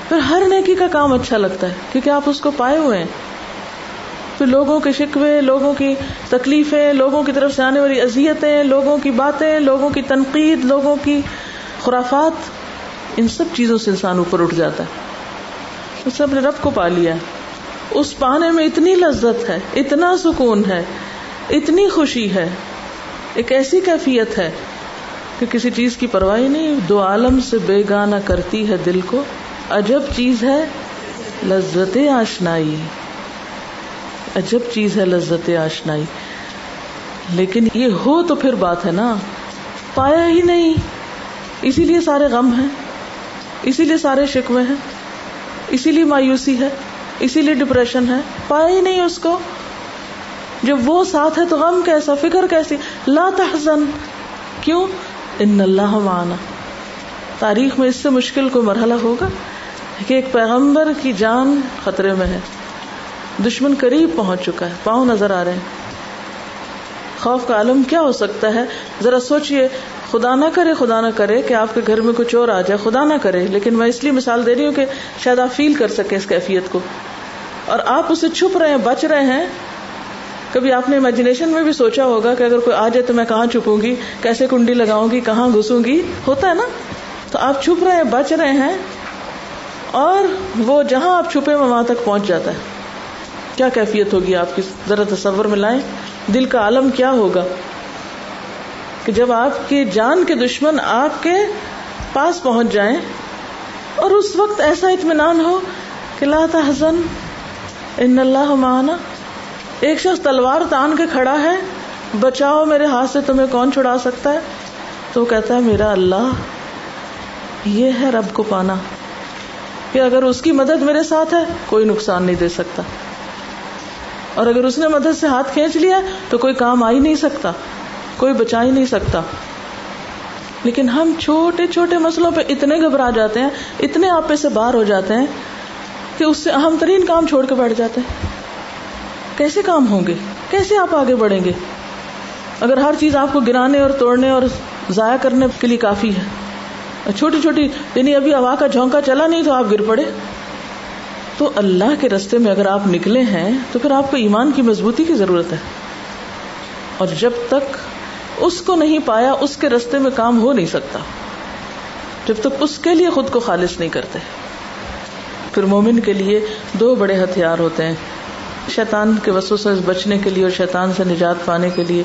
پھر ہر نیکی کا کام اچھا لگتا ہے کیونکہ آپ اس کو پائے ہوئے ہیں۔ پھر لوگوں کے شکوے، لوگوں کی تکلیفیں، لوگوں کی طرف سے آنے والی اذیتیں، لوگوں کی باتیں، لوگوں کی تنقید، لوگوں کی خرافات، ان سب چیزوں سے انسان اوپر اٹھ جاتا ہے۔ اس نے اپنے رب کو پا لیا اس پانے میں اتنی لذت ہے، اتنا سکون ہے، اتنی خوشی ہے۔ ایک ایسی کیفیت ہے کہ کسی چیز کی پرواہ نہیں، دو عالم سے بے گانا کرتی ہے دل کو۔ عجب چیز ہے لذت آشنائی۔ عجب چیز ہے لذت آشنائی۔ لیکن یہ ہو تو پھر بات ہے نا۔ پایا ہی نہیں۔ اسی لیے سارے غم ہیں۔ اسی لیے سارے شکوے ہیں۔ اسی لیے مایوسی ہے۔ اسی لیے ڈپریشن ہے۔ پایا ہی نہیں اس کو۔ جب وہ ساتھ ہے تو غم کیسا؟ فکر کیسی؟ لا تحزن۔ کیوں؟ ان اللہ معنا۔ تاریخ میں اس سے مشکل کوئی مرحلہ ہوگا؟ کہ ایک پیغمبر کی جان خطرے میں ہے۔ دشمن قریب پہنچ چکا ہے، پاؤں نظر آ رہے ہیں۔ خوف کا عالم کیا ہو سکتا ہے؟ ذرا سوچئے، خدا نہ کرے، خدا نہ کرے کہ آپ کے گھر میں کچھ اور آ جائے۔ خدا نہ کرے، لیکن میں اس لیے مثال دے رہی ہوں کہ شاید آپ فیل کر سکیں اس کیفیت کو۔ اور آپ اسے چھپ رہے ہیں، بچ رہے ہیں کبھی آپ نے امیجنیشن میں بھی سوچا ہوگا کہ اگر کوئی آ جائے تو میں کہاں چھپوں گی؟ کیسے کنڈی لگاؤں گی؟ کہاں گھسوں گی؟ ہوتا ہے نا؟ تو آپ چھپ رہے ہیں، بچ رہے ہیں اور وہ جہاں آپ چھپے وہاں تک پہنچ جاتا ہے۔ کیا کیفیت ہوگی آپ کی؟ ذرا تصور میں لائیں۔ دل کا عالم کیا ہوگا؟ کہ جب آپ کی جان کے دشمن آپ کے پاس پہنچ جائیں اور اس وقت ایسا اطمینان ہو کہ لا تحزن، ان اللہ معنا۔ ایک شخص تلوار تان کے کھڑا ہے، بچاؤ میرے ہاتھ سے، تمہیں کون چھڑا سکتا ہے؟ تو کہتا ہے، میرا اللہ، یہ ہے رب کو پانا۔ کہ اگر اس کی مدد میرے ساتھ ہے، کوئی نقصان نہیں دے سکتا۔ اور اگر اس نے مدد سے ہاتھ کھینچ لیا، تو کوئی کام آ ہی نہیں سکتا، کوئی بچا ہی نہیں سکتا۔ لیکن ہم چھوٹے چھوٹے مسئلوں پہ اتنے گھبرا جاتے ہیں، اتنے آپے سے باہر ہو جاتے ہیں، کہ اس سے اہم ترین کام چھوڑ کے بیٹھ جاتے ہیں۔ کیسے کام ہوں گے؟ کیسے آپ آگے بڑھیں گے؟ اگر ہر چیز آپ کو گرانے اور توڑنے اور ضائع کرنے کے لیے کافی ہے۔ چھوٹی چھوٹی یعنی ابھی ہوا کا جھونکا چلا نہیں تو آپ گر پڑے۔ تو اللہ کے رستے میں اگر آپ نکلے ہیں، تو پھر آپ کو ایمان کی مضبوطی کی ضرورت ہے۔ اور جب تک اس کو نہیں پایا، اس کے رستے میں کام ہو نہیں سکتا۔ جب تک اس کے لیے خود کو خالص نہیں کرتے۔ پھر مومن کے لیے دو بڑے ہتھیار ہوتے ہیں۔ شیطان کے وسو سے بچنے کے لیے اور شیطان سے نجات پانے کے لیے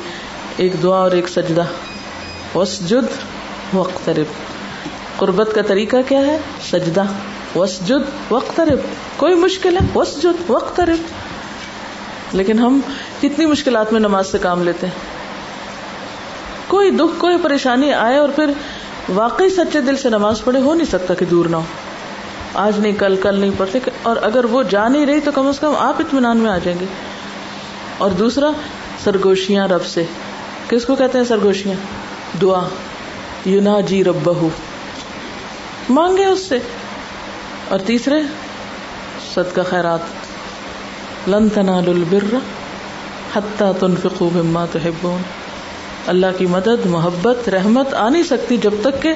ایک دعا اور ایک سجدہ۔ وسجد وقترب قربت کا طریقہ کیا ہے؟ سجدہ۔ وسجد وقترب کوئی مشکل ہے؟ وسجد وقترب لیکن ہم کتنی مشکلات میں نماز سے کام لیتے ہیں۔ کوئی دکھ، کوئی پریشانی آئے اور پھر واقعی سچے دل سے نماز پڑھے، ہو نہیں سکتا کہ دور نہ ہو۔ آج نہیں، کل کل نہیں پڑھتے اور اگر وہ جا نہیں رہی تو کم از کم آپ اطمینان میں آ جائیں گے۔ اور دوسرا، سرگوشیاں رب سے۔ کس کو کہتے ہیں سرگوشیاں؟ دعا۔ یونا جی رب بہو مانگے اس سے۔ اور تیسرے، صدقہ کا خیرات۔ لن تنال البر حتیٰ تنفقوا مما تحبون۔ اللہ کی مدد، محبت، رحمت آ نہیں سکتی جب تک کہ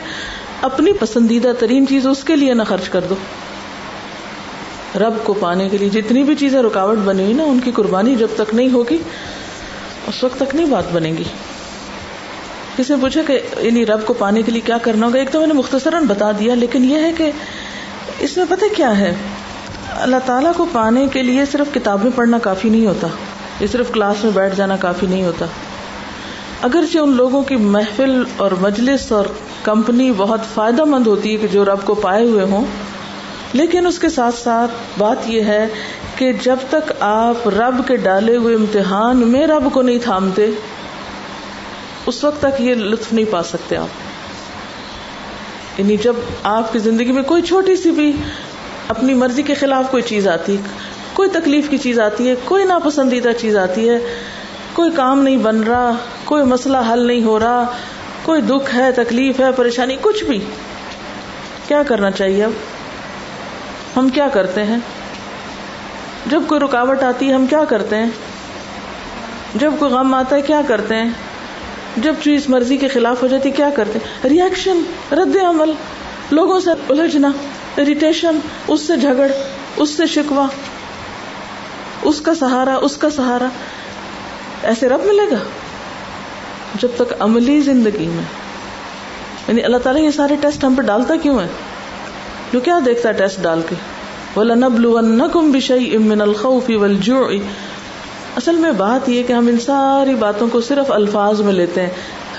اپنی پسندیدہ ترین چیز اس کے لیے نہ خرچ کر دو۔ رب کو پانے کے لیے جتنی بھی چیزیں رکاوٹ بنی ہوئی نا، ان کی قربانی جب تک نہیں ہوگی، اس وقت تک نہیں بات بنے گی۔ کسی نے پوچھا کہ انہیں رب کو پانے کے لیے کیا کرنا ہوگا؟ ایک تو میں نے مختصراً بتا دیا، لیکن یہ ہے کہ اس میں پتہ کیا ہے؟ اللہ تعالیٰ کو پانے کے لیے صرف کتابیں پڑھنا کافی نہیں ہوتا، یہ صرف کلاس میں بیٹھ جانا کافی نہیں ہوتا۔ اگرچہ ان لوگوں کی محفل اور مجلس اور کمپنی بہت فائدہ مند ہوتی ہے کہ جو رب کو پائے ہوئے ہوں، لیکن اس کے ساتھ ساتھ بات یہ ہے کہ جب تک آپ رب کے ڈالے ہوئے امتحان میں رب کو نہیں تھامتے، اس وقت تک یہ لطف نہیں پا سکتے آپ۔ یعنی جب آپ کی زندگی میں کوئی چھوٹی سی بھی اپنی مرضی کے خلاف کوئی چیز آتی، کوئی تکلیف کی چیز آتی ہے، کوئی ناپسندیدہ چیز آتی ہے کوئی کام نہیں بن رہا، کوئی مسئلہ حل نہیں ہو رہا، کوئی دکھ ہے، تکلیف ہے، پریشانی، کچھ بھی۔ کیا کرنا چاہیے اب؟ ہم کیا کرتے ہیں؟ جب کوئی رکاوٹ آتی ہے، ہم کیا کرتے ہیں؟ جب کوئی غم آتا ہے، کیا کرتے ہیں؟ جب چیز مرضی کے خلاف ہو جاتی کیا کرتے ریئیکشن رد عمل۔ لوگوں سے الجھنا اریٹیشن اس سے جھگڑ، اس سے شکوا اس کا سہارا، اس کا سہارا۔ ایسے رب ملے گا؟ جب تک عملی زندگی میں۔ یعنی اللہ تعالیٰ یہ سارے ٹیسٹ ہم پہ ڈالتا کیوں ہے؟ جو کیا دیکھتا ہے ٹیسٹ ڈال کے؟ وَلَنَبْلُوَنَّكُمْ بِشَيْءٍ مِّنَ الْخَوْفِ وَالْجُوعِ۔ اصل میں بات یہ کہ ہم ان ساری باتوں کو صرف الفاظ میں لیتے ہیں،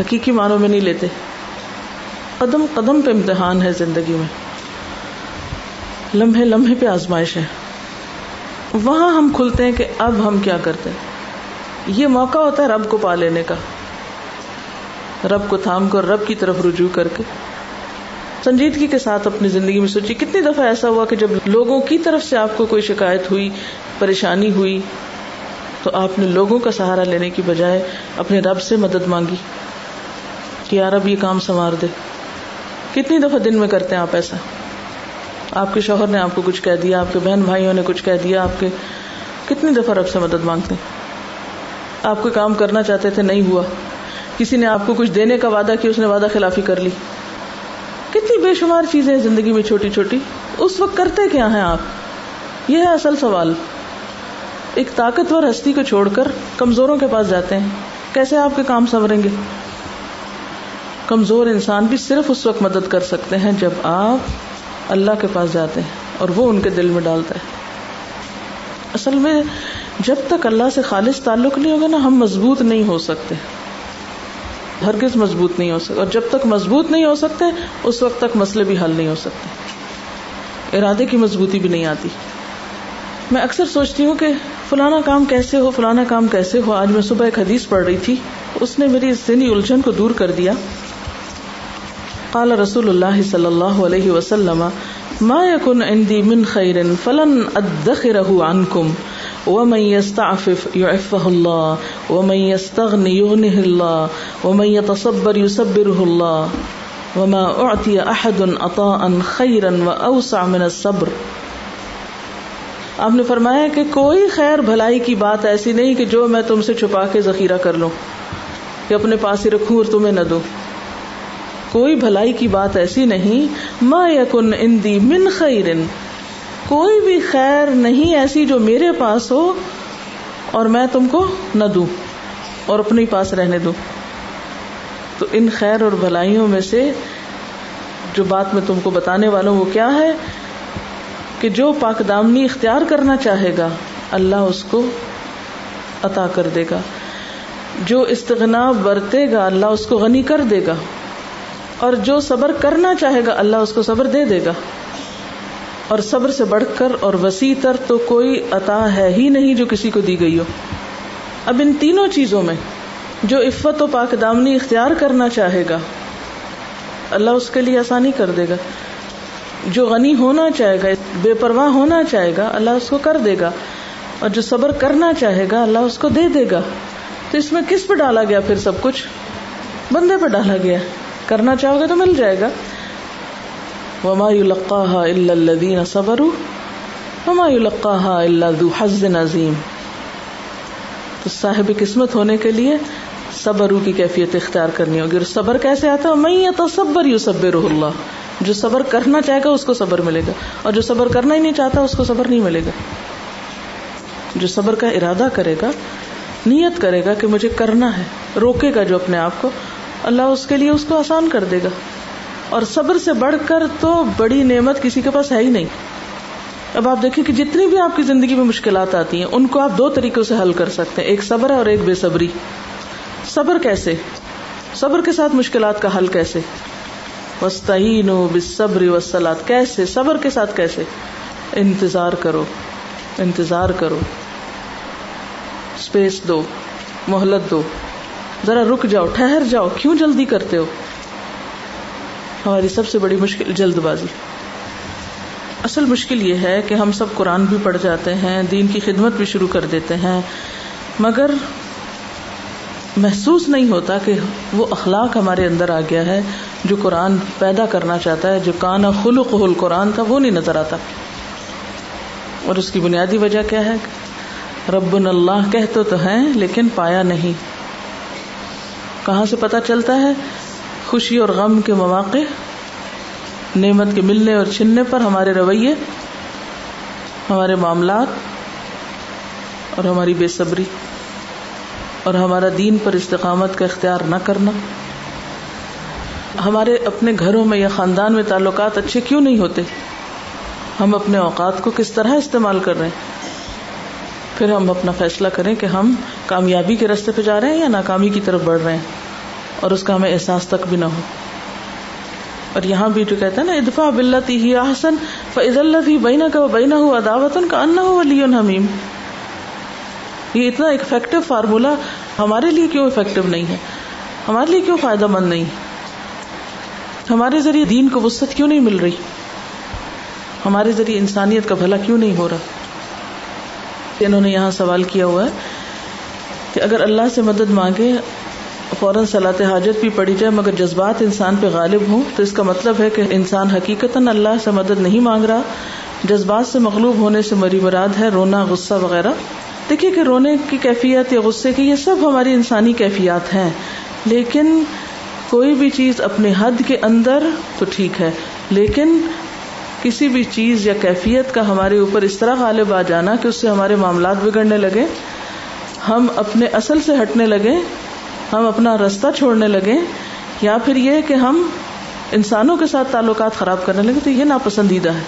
حقیقی معنوں میں نہیں لیتے۔ قدم قدم پہ امتحان ہے زندگی میں۔ لمحے لمحے پہ آزمائش ہے۔ وہاں ہم کھلتے ہیں کہ اب ہم کیا کرتے ہیں؟ یہ موقع ہوتا ہے رب کو پا لینے کا۔ رب کو تھام کر رب کی طرف رجوع کر کے۔ سنجیدگی کے ساتھ اپنی زندگی میں سوچی کتنی دفعہ ایسا ہوا کہ جب لوگوں کی طرف سے آپ کو کوئی شکایت ہوئی، پریشانی ہوئی، تو آپ نے لوگوں کا سہارا لینے کی بجائے اپنے رب سے مدد مانگی کہ یار اب یہ کام سنوار دے۔ کتنی دفعہ دن میں کرتے ہیں آپ ایسا؟ آپ کے شوہر نے آپ کو کچھ کہہ دیا، آپ کے بہن بھائیوں نے کچھ کہہ دیا، آپ کے کتنی دفعہ رب سے مدد مانگتے ہیں؟ آپ کوئی کام کرنا چاہتے تھے، نہیں ہوا۔ کسی نے آپ کو کچھ دینے کا وعدہ کیا، اس نے وعدہ خلافی کر لی۔ کتنی بے شمار چیزیں ہیں زندگی میں چھوٹی چھوٹی۔ اس وقت کرتے کیا ہیں آپ؟ یہ ہے اصل سوال۔ ایک طاقتور ہستی کو چھوڑ کر کمزوروں کے پاس جاتے ہیں۔ کیسے آپ کے کام سنوریں گے؟ کمزور انسان بھی صرف اس وقت مدد کر سکتے ہیں جب آپ اللہ کے پاس جاتے ہیں اور وہ ان کے دل میں ڈالتا ہے۔ اصل میں جب تک اللہ سے خالص تعلق نہیں ہوگا نا، ہم مضبوط نہیں ہو سکتے۔ ہرگز مضبوط نہیں ہو سکتے۔ اور جب تک مضبوط نہیں ہو سکتے، اس وقت تک مسئلے بھی حل نہیں ہو سکتے۔ ارادے کی مضبوطی بھی نہیں آتی۔ میں اکثر سوچتی ہوں کہ فلانا کام کیسے ہو، فلانا کام کیسے ہو؟ آج میں صبح ایک حدیث پڑھ رہی تھی۔ اس نے میری ذہنی الجھن کو دور کر دیا۔ قال رسول اللہ صلی اللہ علیہ وسلم، ما يكن عندي من خير فلن ادخره عنكم ومن يستعفف يعفه الله ومن يستغني يغنه الله ومن يتصبر يصبره الله وما اعطي احد عطاء خيرا واوسع من الصبر آپ نے فرمایا کہ کوئی خیر بھلائی کی بات ایسی نہیں کہ جو میں تم سے چھپا کے ذخیرہ کر لوں کہ اپنے پاس ہی رکھوں اور تمہیں نہ دوں کوئی بھلائی کی بات ایسی نہیں ما یکن اندی من خیر کوئی بھی خیر نہیں ایسی جو میرے پاس ہو اور میں تم کو نہ دوں اور اپنے پاس رہنے دوں۔ تو ان خیر اور بھلائیوں میں سے جو بات میں تم کو بتانے والا ہوں وہ کیا ہے؟ کہ جو پاک دامنی اختیار کرنا چاہے گا، اللہ اس کو عطا کر دے گا۔ جو استغنا برتے گا، اللہ اس کو غنی کر دے گا۔ اور جو صبر کرنا چاہے گا، اللہ اس کو صبر دے دے گا۔ اور صبر سے بڑھ کر اور وسیع تر تو کوئی عطا ہے ہی نہیں جو کسی کو دی گئی ہو۔ اب ان تینوں چیزوں میں جو عفت و پاک دامنی اختیار کرنا چاہے گا، اللہ اس کے لیے آسانی کر دے گا۔ جو غنی ہونا چاہے گا، بے پرواہ ہونا چاہے گا، اللہ اس کو کر دے گا۔ اور جو صبر کرنا چاہے گا، اللہ اس کو دے دے گا۔ تو اس میں کس پہ ڈالا گیا پھر سب کچھ؟ بندے پہ ڈالا گیا۔ کرنا چاہو گے تو مل جائے گا۔ وما الا الذين صبروا وما الا ذو حظ عظیم تو صاحب قسمت ہونے کے لیے صبرو کی کیفیت اختیار کرنی ہوگی۔ اور صبر کیسے آتا ہے؟ میں تو صبر یو صبر اللہ جو صبر کرنا چاہے گا اس کو صبر ملے گا۔ اور جو صبر کرنا ہی نہیں چاہتا اس کو صبر نہیں ملے گا۔ جو صبر کا ارادہ کرے گا، نیت کرے گا کہ مجھے کرنا ہے، روکے گا جو اپنے آپ کو۔ اللہ اس کے لیے اس کو آسان کر دے گا۔ اور صبر سے بڑھ کر تو بڑی نعمت کسی کے پاس ہے ہی نہیں۔ اب آپ دیکھیں کہ جتنی بھی آپ کی زندگی میں مشکلات آتی ہیں، ان کو آپ دو طریقوں سے حل کر سکتے ہیں، ایک صبر ہے اور ایک بے صبری۔ صبر کیسے؟ صبر کے ساتھ مشکلات کا حل کیسے؟ وسطین بصبری وسلات کیسے؟ صبر کے ساتھ کیسے؟ انتظار کرو انتظار کرو۔ اسپیس دو، مہلت دو۔ ذرا رک جاؤ، ٹھہر جاؤ۔ کیوں جلدی کرتے ہو؟ ہماری سب سے بڑی مشکل جلد بازی۔ اصل مشکل یہ ہے کہ ہم سب قرآن بھی پڑھ جاتے ہیں، دین کی خدمت بھی شروع کر دیتے ہیں، مگر محسوس نہیں ہوتا کہ وہ اخلاق ہمارے اندر آ گیا ہے، جو قرآن پیدا کرنا چاہتا ہے، جو کانا خلق حل قرآن تھا وہ نہیں نظر آتا۔ اور اس کی بنیادی وجہ کیا ہے؟ رب اللہ کہتے تو ہیں، لیکن پایا نہیں۔ کہاں سے پتا چلتا ہے؟ خوشی اور غم کے مواقع، نعمت کے ملنے اور چھننے پر ہمارے رویے، ہمارے معاملات اور ہماری بے صبری اور ہمارا دین پر استقامت کا اختیار نہ کرنا۔ ہمارے اپنے گھروں میں یا خاندان میں تعلقات اچھے کیوں نہیں ہوتے؟ ہم اپنے اوقات کو کس طرح استعمال کر رہے ہیں؟ پھر ہم اپنا فیصلہ کریں کہ ہم کامیابی کے رستے پہ جا رہے ہیں یا ناکامی کی طرف بڑھ رہے ہیں۔ اور اس کا ہمیں احساس تک بھی نہ ہو۔ اور یہاں بھی جو کہتا ہے نا ادفا بلتی ہی آحسن فض اللہ بینا کا بینا ہو اداوت کا انا ہو ولی حمیم یہ اتنا افیکٹو فارمولا ہمارے لیے کیوں افیکٹو نہیں ہے؟ ہمارے لیے کیوں فائدہ مند نہیں ہمارے ذریعے دین کو وسط کیوں نہیں مل رہی؟ ہمارے ذریعے انسانیت کا بھلا کیوں نہیں ہو رہا؟ انہوں نے یہاں سوال کیا ہوا ہے کہ اگر اللہ سے مدد مانگے فوراً صلاح حاجت بھی پڑی جائے، مگر جذبات انسان پہ غالب ہوں، تو اس کا مطلب ہے کہ انسان حقیقت اللہ سے مدد نہیں مانگ رہا، جذبات سے مغلوب ہونے سے مری مراد ہے رونا، غصہ وغیرہ۔ دیکھیے کہ رونے کی کیفیت یا غصے کی، یہ سب ہماری انسانی کیفیات ہیں، لیکن کوئی بھی چیز اپنے حد کے اندر تو ٹھیک ہے، لیکن کسی بھی چیز یا کیفیت کا ہمارے اوپر اس طرح غالب آ جانا کہ اس سے ہمارے معاملات بگڑنے لگے، ہم اپنے اصل سے ہٹنے لگے ہم اپنا رستہ چھوڑنے لگے یا پھر یہ کہ ہم انسانوں کے ساتھ تعلقات خراب کرنے لگے تو یہ ناپسندیدہ ہے۔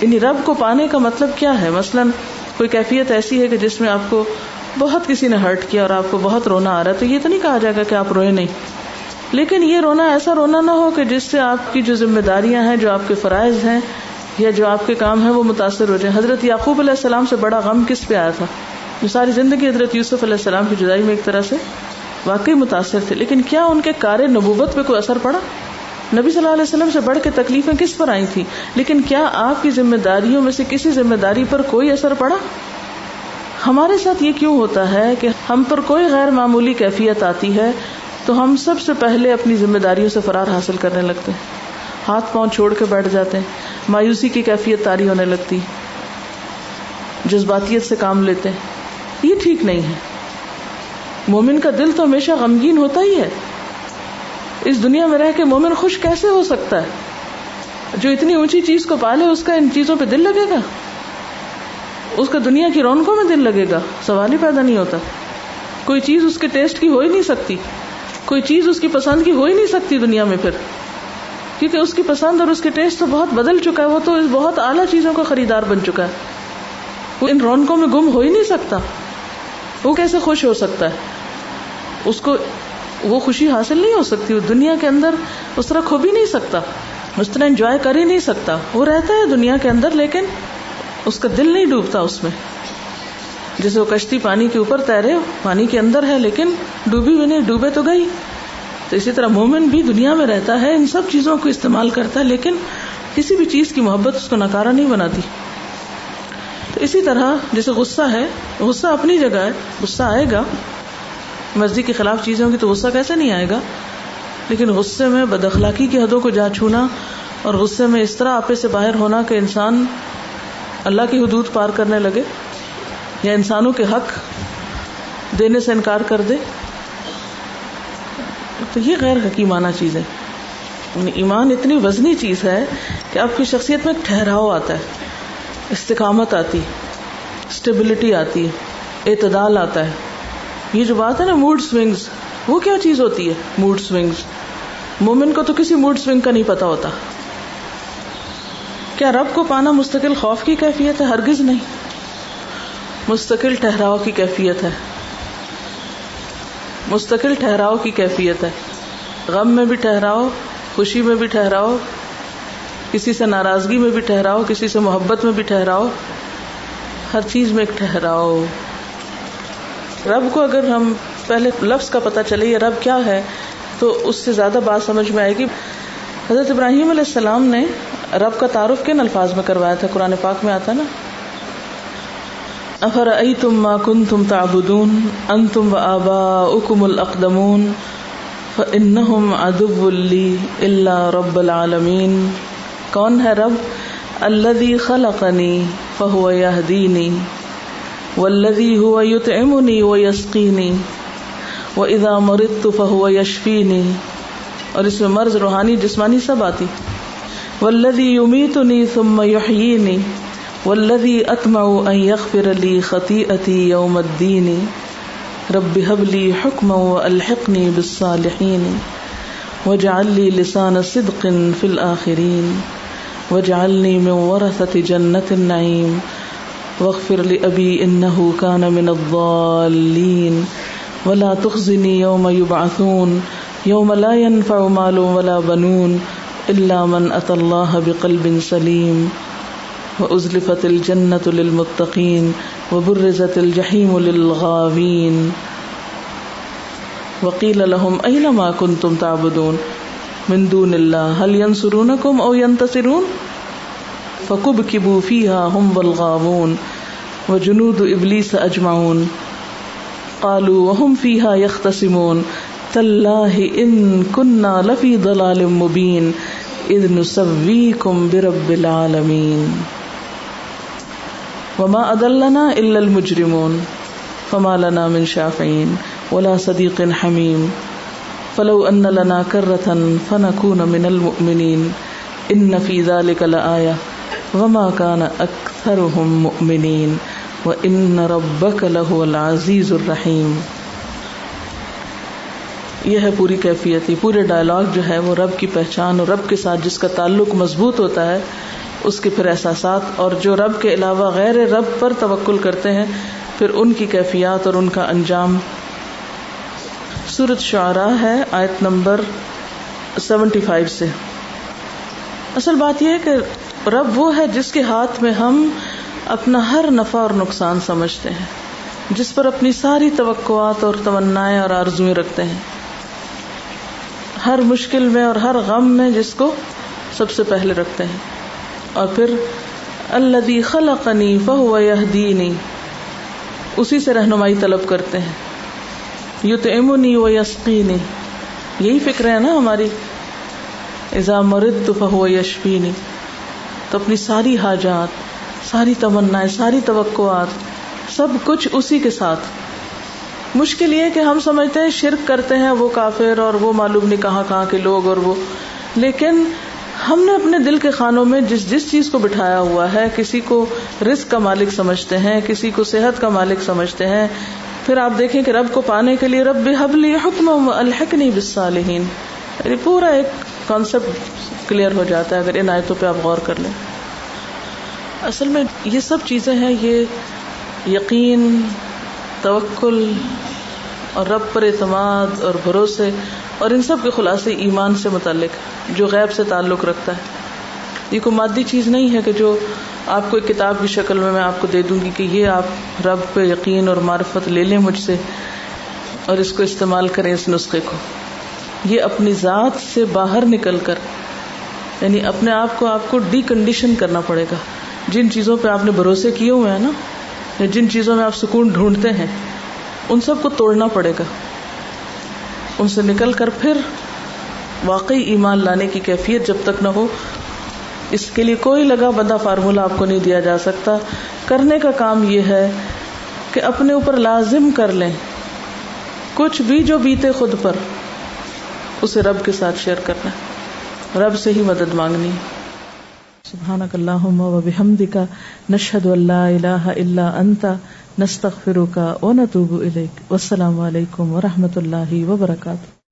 یعنی رب کو پانے کا مطلب کیا ہے؟ مثلاً کوئی کیفیت ایسی ہے کہ جس میں آپ کو بہت کسی نے ہرٹ کیا اور آپ کو بہت رونا آ رہا ہے تو یہ تو نہیں کہا جائے گا کہ آپ روئے نہیں۔ لیکن یہ رونا ایسا رونا نہ ہو کہ جس سے آپ کی جو ذمہ داریاں ہیں، جو آپ کے فرائض ہیں یا جو آپ کے کام ہیں، وہ متاثر ہو جائیں۔ حضرت یعقوب علیہ السلام سے بڑا غم کس پہ آیا تھا؟ جو ساری زندگی حضرت یوسف علیہ السلام کی جدائی میں ایک طرح سے واقعی متاثر تھے، لیکن کیا ان کے کار نبوت پہ کوئی اثر پڑا؟ نبی صلی اللہ علیہ وسلم سے بڑھ کے تکلیفیں کس پر آئی تھی لیکن کیا آپ کی ذمہ داریوں میں سے کسی ذمہ داری پر کوئی اثر پڑا؟ ہمارے ساتھ یہ کیوں ہوتا ہے کہ ہم پر کوئی غیر معمولی کیفیت آتی ہے تو ہم سب سے پہلے اپنی ذمہ داریوں سے فرار حاصل کرنے لگتے ہیں۔ ہاتھ پاؤں چھوڑ کے بیٹھ جاتے ہیں، مایوسی کی کیفیت تاری ہونے لگتی، جذباتیت سے کام لیتے ہیں۔ یہ ٹھیک نہیں ہے۔ مومن کا دل تو ہمیشہ غمگین ہوتا ہی ہے۔ اس دنیا میں رہ کے مومن خوش کیسے ہو سکتا ہے؟ جو اتنی اونچی چیز کو پالے، اس کا ان چیزوں پہ دل لگے گا؟ اس کا دنیا کی رونقوں میں دل لگے گا؟ سوال ہی پیدا نہیں ہوتا۔ کوئی چیز اس کے ٹیسٹ کی ہو ہی نہیں سکتی۔ کوئی چیز اس کی پسند کی ہو ہی نہیں سکتی دنیا میں پھر۔ کیونکہ اس کی پسند اور اس کے ٹیسٹ تو بہت بدل چکا ہے۔ وہ تو بہت اعلیٰ چیزوں کا خریدار بن چکا ہے۔ وہ ان رونقوں میں گم ہو ہی نہیں سکتا۔ وہ کیسے خوش ہو سکتا ہے؟ اس کو وہ خوشی حاصل نہیں ہو سکتی، وہ دنیا کے اندر اس طرح کھو بھی نہیں سکتا، اس طرح انجوائے کر ہی نہیں سکتا۔ وہ رہتا ہے دنیا کے اندر، لیکن اس کا دل نہیں ڈوبتا اس میں۔ جیسے وہ کشتی پانی کے اوپر تیرے، پانی کے اندر ہے، لیکن ڈوبی بھی نہیں، ڈوبے تو گئی۔ تو اسی طرح مومن بھی دنیا میں رہتا ہے، ان سب چیزوں کو استعمال کرتا ہے، لیکن کسی بھی چیز کی محبت اس کو نکارا نہیں بناتی۔ تو اسی طرح جیسے غصہ ہے، غصہ اپنی جگہ ہے، غصہ آئے گا۔ مرضی کے خلاف چیزیں کی تو غصہ کیسے نہیں آئے گا؟ لیکن غصے میں بد اخلاقی کی حدوں کو جا چھونا اور غصے میں اس طرح آپے سے باہر ہونا کہ انسان اللہ کی حدود پار کرنے لگے یا انسانوں کے حق دینے سے انکار کر دے۔ تو یہ غیر حکیمانہ چیز ہے۔ یعنی ایمان اتنی وزنی چیز ہے کہ آپ کی شخصیت میں ٹھہراؤ آتا ہے۔ استقامت آتی اسٹیبلٹی آتی ہے، اعتدال آتا ہے۔ یہ جو بات ہے نا موڈ سوئنگس وہ کیا چیز ہوتی ہے؟ موڈ سوئنگز مومن کو تو کسی موڈ سوئنگ کا نہیں پتا ہوتا۔ کیا رب کو پانا مستقل خوف کی کیفیت ہے؟ ہرگز نہیں۔ مستقل ٹھہراؤ کی کیفیت ہے۔ مستقل ٹھہراؤ کی کیفیت ہے۔ غم میں بھی ٹھہراؤ، خوشی میں بھی ٹھہراؤ کسی سے ناراضگی میں بھی ٹھہراؤ، کسی سے محبت میں بھی ٹھہراؤ، ہر چیز میں ایک ٹھہراؤ۔ رب کو اگر ہم پہلے لفظ کا پتہ چلے، یہ رب کیا ہے، تو اس سے زیادہ بات سمجھ میں آئے گی۔ حضرت ابراہیم علیہ السلام نے رب کا تعارف کن الفاظ میں کروایا تھا؟ قرآن پاک میں آتا نا۔ افر ائی تم ما کن تم تابدون ان تم و آبا اکم القدمون انہم ادب اللہ رب العالمین۔ کون ہے رب؟ الذي خلقني فهو يهديني والذي هو يطعمني ويسقيني واذا مرضت فهو يشفيني اور اس میں مرض، روحانی، جسمانی سب آتی۔ والذي يميتني ثم يحييني والذي اطمع ان يغفر لي خطيئتي يوم الدين رب هب لي حكما والحقني بالصالحين واجعل لي لسان صدق في الاخرين واجعلني من ورثة جنة النعيم واغفر لأبي إنه كان من الضالين ولا تخزني يوم يبعثون يوم لا ينفع مال ولا بنون إلا من أتى الله بقلب سليم وأزلفت الجنة للمتقين وبرزت الجحيم للغاوين وقيل لهم أين ما كنتم تعبدون من دون اللہ، هل ينصرونكم او ينتصرون فكبكبوا فيها هم والغاوون، وجنود ابلیس اجمعون. قالوا وهم فيها يختصمون تالله ان كنا لفي ضلال مبين اذ نسويكم برب العالمين وما اضلنا الا المجرمون، فما لنا من شافعين ولا صديق حميم فلو ان لنا کرة فنكون من المؤمنين ان في ذلك لآية وما كان اكثرهم مؤمنين وان ربك له العزيز الرحيم یہ ہے پوری کیفیت، یہ پورے ڈائلاگ جو ہے وہ رب کی پہچان اور رب کے ساتھ جس کا تعلق مضبوط ہوتا ہے، اس کے پھر احساسات اور جو رب کے علاوہ غیر رب پر توکل کرتے ہیں، پھر ان کی کیفیات اور ان کا انجام سورت شعرا ہے، آیت نمبر سیونٹی فائیو سے۔ اصل بات یہ ہے کہ رب وہ ہے جس کے ہاتھ میں ہم اپنا ہر نفع اور نقصان سمجھتے ہیں، جس پر اپنی ساری توقعات اور تمنائیں اور آرزویں رکھتے ہیں۔ ہر مشکل میں اور ہر غم میں جس کو سب سے پہلے رکھتے ہیں۔ اور پھر اللہ خلقنی فہو یہدینی، اسی سے رہنمائی طلب کرتے ہیں۔ یو تو امنی و یسقینی۔ یہی فکر ہے نا ہماری۔ ایزا مرد تو فہو یشفینی۔ تو اپنی ساری حاجات، ساری تمنا ساری توقعات، سب کچھ اسی کے ساتھ۔ مشکل یہ کہ ہم سمجھتے ہیں شرک کرتے ہیں وہ کافر اور وہ معلوم نہیں کہاں کہاں کے لوگ اور وہ۔ لیکن ہم نے اپنے دل کے خانوں میں جس جس چیز کو بٹھایا ہوا ہے، کسی کو رزق کا مالک سمجھتے ہیں، کسی کو صحت کا مالک سمجھتے ہیں پھر آپ دیکھیں کہ رب کو پانے کے لیے رب حبلی حکم الحقنی بسالحین یعنی پورا ایک کانسیپٹ کلیئر ہو جاتا ہے اگر ان آیتوں پہ آپ غور کر لیں۔ اصل میں یہ سب چیزیں ہیں، یہ یقین، توکل اور رب پر اعتماد اور بھروسے اور ان سب کے خلاصے ایمان سے متعلق جو غیب سے تعلق رکھتا ہے۔ یہ کوئی مادی چیز نہیں ہے کہ جو آپ کو ایک کتاب کی شکل میں میں آپ کو دے دوں گی کہ یہ آپ رب پہ یقین اور معرفت لے لیں مجھ سے اور اس کو استعمال کریں اس نسخے کو۔ یہ اپنی ذات سے باہر نکل کر یعنی اپنے آپ کو آپ کو ڈی کنڈیشن کرنا پڑے گا۔ جن چیزوں پہ آپ نے بھروسے کیے ہوئے ہیں نا، یا جن چیزوں میں آپ سکون ڈھونڈتے ہیں، ان سب کو توڑنا پڑے گا۔ ان سے نکل کر پھر واقعی ایمان لانے کی کیفیت جب تک نہ ہو اس کے لیے کوئی لگا بندہ فارمولہ آپ کو نہیں دیا جا سکتا۔ کرنے کا کام یہ ہے کہ اپنے اوپر لازم کر لیں۔ کچھ بھی جو بیتے خود پر، اسے رب کے ساتھ شیئر کرنا۔ رب سے ہی مدد مانگنی۔ سبحانك اللهم وبحمدك نشهد ان لا اله الا انت نستغفرك ونتوب اليك والسلام علیکم ورحمۃ اللہ وبرکاتہ۔